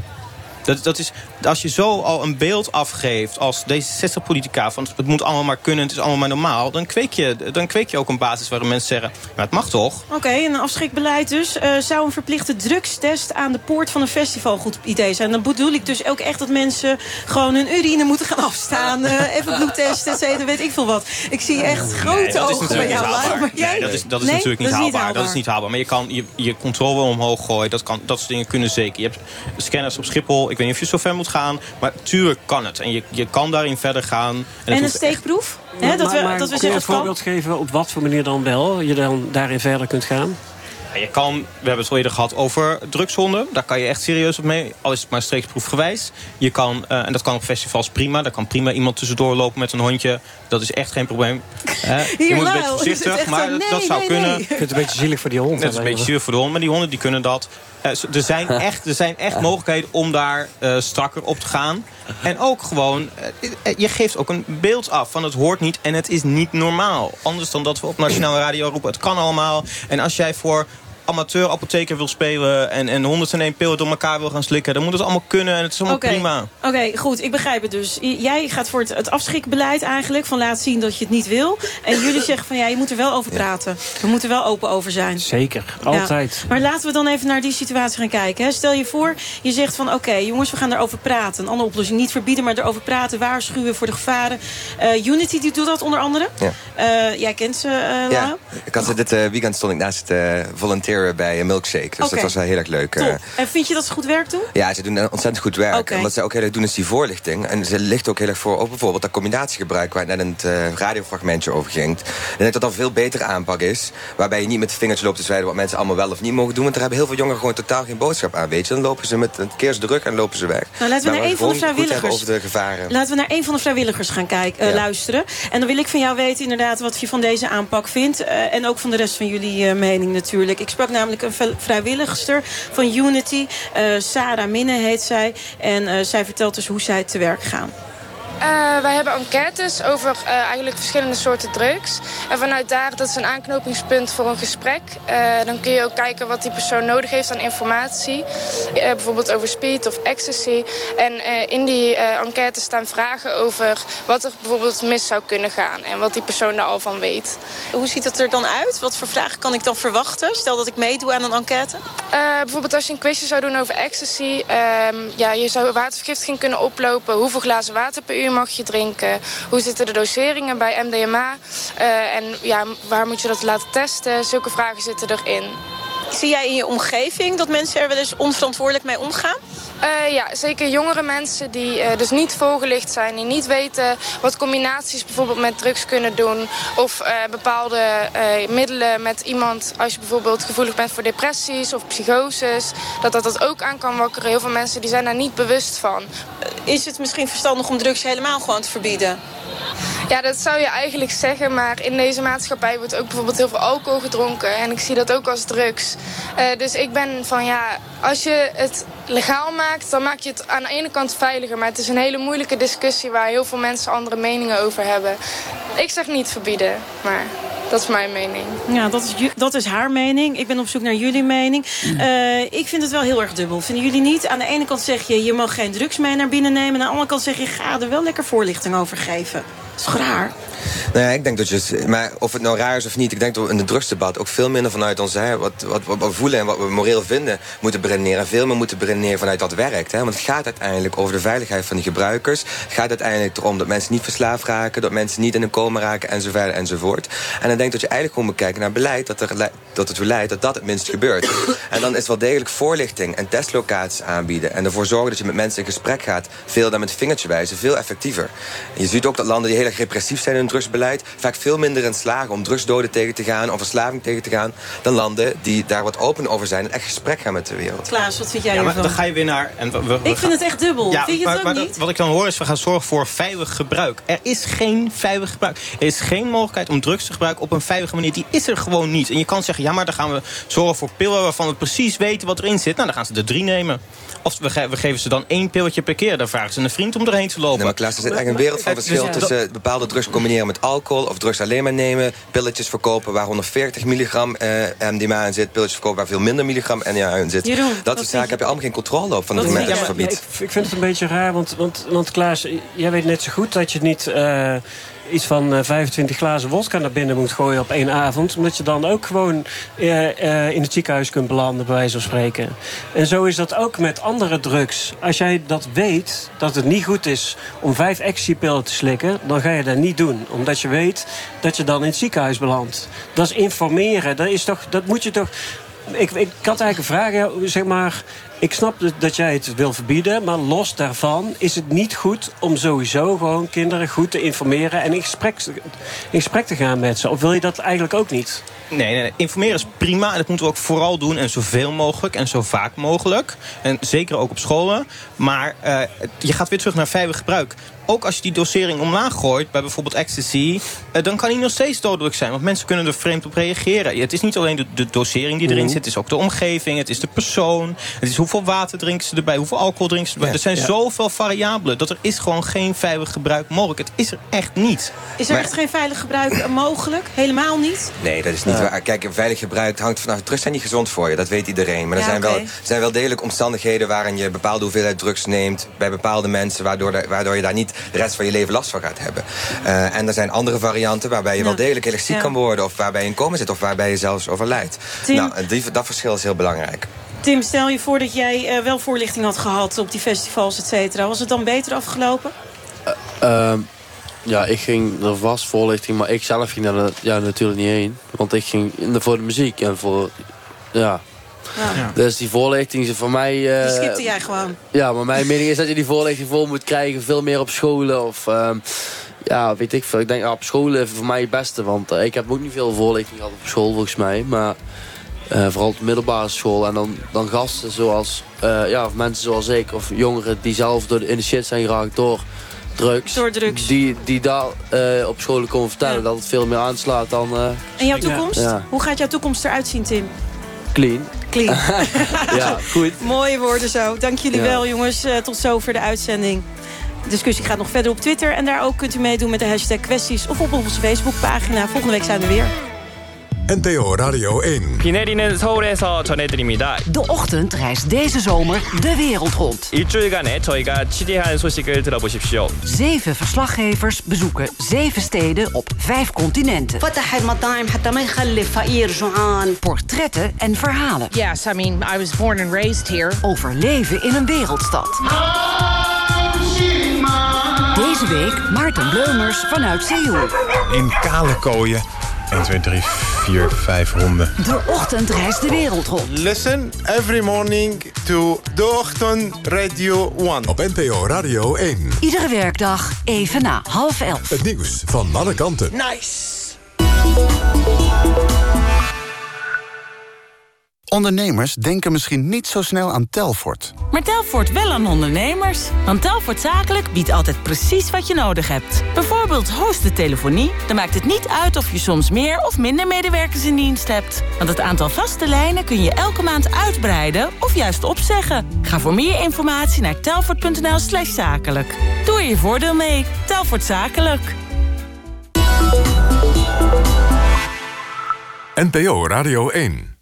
Dat, dat is, als je zo al een beeld afgeeft als D66-politica... van het moet allemaal maar kunnen, het is allemaal maar normaal... dan kweek je, dan kweek je ook een basis waarin mensen zeggen... maar het mag toch? Oké, een afschrikbeleid dus. Uh, zou een verplichte drugstest aan de poort van een festival goed idee zijn? Dan bedoel ik dus ook echt dat mensen gewoon hun urine moeten gaan afstaan. Uh, even bloedtesten, et cetera, weet ik veel wat. Ik zie echt grote nee, ogen bij jou. Maar jij... Nee, dat is, dat is nee, natuurlijk niet, dat is haalbaar. niet haalbaar. Dat is niet haalbaar. Maar je kan je, je controle omhoog gooien. Dat, kan, dat soort dingen kunnen zeker. Je hebt scanners op Schiphol. Ik weet niet of je zo ver moet gaan. Maar tuurlijk kan het. En je, je kan daarin verder gaan. En, en een steekproef? Echt... He, dat we, maar, dat we kun je een voorbeeld geven op wat voor manier dan wel je dan daarin verder kunt gaan? je kan, we hebben het al eerder gehad over drugshonden. Daar kan je echt serieus op mee, al is het maar streeksproefgewijs. Je kan, uh, en dat kan op festivals prima. Daar kan prima iemand tussendoor lopen met een hondje. Dat is echt geen probleem. Je moet een beetje voorzichtig, maar nee, dat zou nee, kunnen. Nee. Ik vind het een beetje zielig voor die hond. Het is een beetje zielig voor de hond, maar die honden die kunnen dat. Uh, er zijn echt, er zijn echt mogelijkheden om daar uh, strakker op te gaan. En ook gewoon, je geeft ook een beeld af van het hoort niet en het is niet normaal. Anders dan dat we op Nationale Radio roepen, het kan allemaal. En als jij voor amateur apotheker wil spelen... en, en 101 pillen door elkaar wil gaan slikken... dan moet het allemaal kunnen en het is allemaal okay. prima. Oké, goed. Ik begrijp het dus. Jij gaat voor het, het afschrikbeleid eigenlijk... van laat zien dat je het niet wil. En jullie zeggen van ja, je moet er wel over praten. We moeten wel open over zijn. Zeker, altijd. Ja. Maar laten we dan even naar die situatie gaan kijken. Hè. Stel je voor, je zegt van oké, jongens, we gaan erover praten. Een andere oplossing, niet verbieden, maar erover praten. Waarschuwen voor de gevaren. Uh, Unity die doet dat onder andere. Ja. Uh, jij kent ze, uh, Ja, ik had ze dit weekend stond ik naast het volunteer bij een milkshake. Dus okay. dat was wel heel erg leuk. Top. En vind je dat ze goed werk doen? Ja, ze doen ontzettend goed werk. Okay. En wat ze ook heel erg doen is die voorlichting. En ze ligt ook heel erg voor op bijvoorbeeld dat combinatiegebruik... waar net het uh, radiofragmentje over ging. En ik denk dat dat een veel betere aanpak is. Waarbij je niet met het vingertje loopt te zwijden... wat mensen allemaal wel of niet mogen doen. Want daar hebben heel veel jongeren gewoon totaal geen boodschap aan. Weet je. Dan lopen ze met een keer druk en lopen ze weg. Nou, laten we naar een van de vrijwilligers... Over de gevaren. Laten we naar een van de vrijwilligers gaan kijken, uh, ja. luisteren. En dan wil ik van jou weten inderdaad wat je van deze aanpak vindt. Uh, en ook van de rest van jullie mening natuurlijk. Ik namelijk een vrijwilligster van Unity. Uh, Sarah Minne heet zij. En uh, zij vertelt dus hoe zij te werk gaan. Uh, wij hebben enquêtes over uh, eigenlijk verschillende soorten drugs. En vanuit daar, dat is een aanknopingspunt voor een gesprek. Uh, dan kun je ook kijken wat die persoon nodig heeft aan informatie. bijvoorbeeld over speed of ecstasy. En in die enquête staan vragen over wat er bijvoorbeeld mis zou kunnen gaan. En wat die persoon daar al van weet. Hoe ziet het er dan uit? Wat voor vragen kan ik dan verwachten? Stel dat ik meedoe aan een enquête. bijvoorbeeld als je een quizje zou doen over ecstasy. ja, je zou watervergiftiging kunnen oplopen. Hoeveel glazen water per uur mag je drinken? Hoe zitten de doseringen bij MDMA? Uh, en ja, waar moet je dat laten testen? Zulke vragen zitten erin. Zie jij in je omgeving dat mensen er wel eens onverantwoordelijk mee omgaan? Uh, ja, zeker jongere mensen die uh, dus niet voorgelicht zijn... die niet weten wat combinaties bijvoorbeeld met drugs kunnen doen... of uh, bepaalde middelen met iemand... als je bijvoorbeeld gevoelig bent voor depressies of psychoses... dat dat dat ook aan kan wakkeren. Heel veel mensen die zijn daar niet bewust van. Is het misschien verstandig om drugs helemaal gewoon te verbieden? Ja, dat zou je eigenlijk zeggen, maar in deze maatschappij wordt ook bijvoorbeeld heel veel alcohol gedronken. En ik zie dat ook als drugs. Uh, dus ik ben van ja, als je het legaal maakt, dan maak je het aan de ene kant veiliger. Maar het is een hele moeilijke discussie waar heel veel mensen andere meningen over hebben. Ik zeg niet verbieden, maar dat is mijn mening. Ja, dat is, dat is haar mening. Ik ben op zoek naar jullie mening. Uh, ik vind het wel heel erg dubbel. Vinden jullie niet? Aan de ene kant zeg je, je mag geen drugs mee naar binnen nemen. Aan de andere kant zeg je, ga er wel lekker voorlichting over geven. Dat is raar? Nou ja, ik denk dat je... Maar of het nou raar is of niet... ik denk dat we in de drugsdebat ook veel minder vanuit ons... Hè, wat, wat, we voelen en wat we moreel vinden... moeten beredeneren. Veel meer moeten beredeneren vanuit dat werkt. Hè, want het gaat uiteindelijk over de veiligheid van de gebruikers. Het gaat uiteindelijk erom dat mensen niet verslaafd raken... dat mensen niet in een coma raken enzovoort enzovoort. En dan denk dat je eigenlijk gewoon moet kijken naar beleid... dat, er, dat het leidt dat dat het minst gebeurt. en dan is wel degelijk voorlichting en testlocaties aanbieden... en ervoor zorgen dat je met mensen in gesprek gaat... veel dan met vingertje wijzen, veel effectiever. En je ziet ook dat landen die heel erg repressief zijn in drugsbeleid... vaak veel minder in slagen om drugsdoden tegen te gaan... of verslaving tegen te gaan... dan landen die daar wat open over zijn... en echt gesprek gaan met de wereld. Klaas, wat vind jij ja, maar? Dan ga je weer naar... En we, we, ik vind het echt dubbel. Ja, vind je het ook maar niet? Wat ik dan hoor is, we gaan zorgen voor veilig gebruik. Er is geen veilig gebruik. Er is geen mogelijkheid om drugs te gebruiken op een veilige manier. Die is er gewoon niet. En je kan zeggen, ja, maar dan gaan we zorgen voor pillen... waarvan we precies weten wat erin zit. Nou, dan gaan ze er drie nemen. Of we, ge we geven ze dan één pilletje per keer. Dan vragen ze een vriend om erheen te lopen. Nee, maar Klaas, er zit echt een wereld van verschil... tussen bepaalde drugs combineren met alcohol of drugs alleen maar nemen. Pilletjes verkopen waar 140 milligram eh, MDMA in zit. Pilletjes verkopen waar veel minder milligram MDMA in zit. Jeroen, dat soort zaken heb je allemaal geen controle op van het moment dat je het verbiedt. ik, ik vind het een beetje raar, want, want, want Klaas, jij weet net zo goed dat je niet eh, iets van eh, 25 glazen wodka naar binnen moet gooien op één avond. Omdat je dan ook gewoon eh, eh, in het ziekenhuis kunt belanden, bij wijze van spreken. En zo is dat ook met andere drugs. Als jij dat weet, dat het niet goed is om vijf ecstasypillen te slikken, dan ga je dat niet doen. Omdat je weet dat je dan in het ziekenhuis belandt. Dat is informeren. Dat, is toch, dat moet je toch. Ik, ik had eigenlijk ja, zeg maar. Ik snap dat- dat jij het wil verbieden, maar los daarvan is het niet goed om sowieso gewoon kinderen goed te informeren en in gesprek, in gesprek te gaan met ze. Of wil je dat eigenlijk ook niet? Nee, nee, nee, informeren is prima. En dat moeten we ook vooral doen. En zoveel mogelijk en zo vaak mogelijk. En zeker ook op scholen. Maar eh, je gaat weer terug naar veilig gebruik. Ook als je die dosering omlaag gooit, bij bijvoorbeeld ecstasy... eh, dan kan die nog steeds dodelijk zijn. Want mensen kunnen er vreemd op reageren. Het is niet alleen de, de dosering die erin Mhm. zit. Het is ook de omgeving, het is de persoon. Het is hoeveel water drinken ze erbij, hoeveel alcohol drinken ze erbij. er zijn ja. zoveel variabelen dat er is gewoon geen veilig gebruik mogelijk. Het is er echt niet. Is er Maar- echt geen veilig gebruik eh, mogelijk? Helemaal niet? Nee, dat is niet waar. Kijk, veilig gebruik hangt vanaf. Drugs zijn niet gezond voor je, dat weet iedereen. Maar er Ja, zijn, wel, er zijn wel degelijk omstandigheden waarin je bepaalde hoeveelheid drugs neemt bij bepaalde mensen, waardoor, de- waardoor je daar niet de rest van je leven last van gaat hebben. Eh, en er zijn andere varianten waarbij je wel Ja. degelijk heel erg ziek Ja. kan worden, of waarbij je in coma zit, of waarbij je zelfs overlijdt. Tim- Nou, die, dat verschil is heel belangrijk. Tim, stel je voor dat jij eh, wel voorlichting had gehad op die festivals, et cetera. Was het dan beter afgelopen? Ehm, ja, ik ging, er was voorlichting, maar ik zelf ging daar ja, natuurlijk niet heen. Want ik ging in- voor de muziek en voor, ja. Ja. Dus die voorlichting is voor mij... eh, Die skipte jij gewoon. Ja, maar mijn mening is dat je die voorlichting vol moet krijgen. Veel meer op scholen of... ehm, ja, weet ik veel. Ik denk ja, op scholen voor mij het beste. Want eh, ik heb ook niet veel voorlichting gehad op school volgens mij. Maar eh, vooral op de middelbare school. En dan, dan gasten zoals... eh, ja, of mensen zoals ik. Of jongeren die zelf door de, in de shit zijn geraakt door drugs. Door drugs. Die, die daar eh, op scholen komen vertellen Ja. dat het veel meer aanslaat dan... En jouw toekomst? Ja. Hoe gaat jouw toekomst eruit zien, Tim? clean. Clean. ja, goed. Mooie woorden zo. Dank jullie Ja. wel, jongens. Tot zover de uitzending. De discussie gaat nog verder op Twitter. En daar ook kunt u meedoen met de hashtag kwesties of op onze Facebookpagina. Volgende week zijn we weer. NPO Radio 1. 비 내리는 서울에서 전해드립니다. De ochtend reist deze zomer de wereld rond. 일주일간에 저희가 취재한 소식을 들어보십시오. Zeven verslaggevers bezoeken zeven steden op vijf continenten. Portretten en verhalen. Yes, I mean, I was born and raised here. Over leven in een wereldstad. Deze week Maarten Bleumers vanuit Seoul. In kale kooien. 1, 2, 3, 4, 5 honden. De ochtend reist de wereld rond. Listen every morning to De Ochtend Radio 1. Op NPO Radio 1. Iedere werkdag even na half elf. Het nieuws van alle kanten. Nice. Ondernemers denken misschien niet zo snel aan Telfort. Maar Telfort wel aan ondernemers. Want Telfort Zakelijk biedt altijd precies wat je nodig hebt. Bijvoorbeeld hosten telefonie. Dan maakt het niet uit of je soms meer of minder medewerkers in dienst hebt. Want het aantal vaste lijnen kun je elke maand uitbreiden of juist opzeggen. Ga voor meer informatie naar telfort.nl slash zakelijk. Doe er je voordeel mee. Telfort Zakelijk. NPO Radio 1.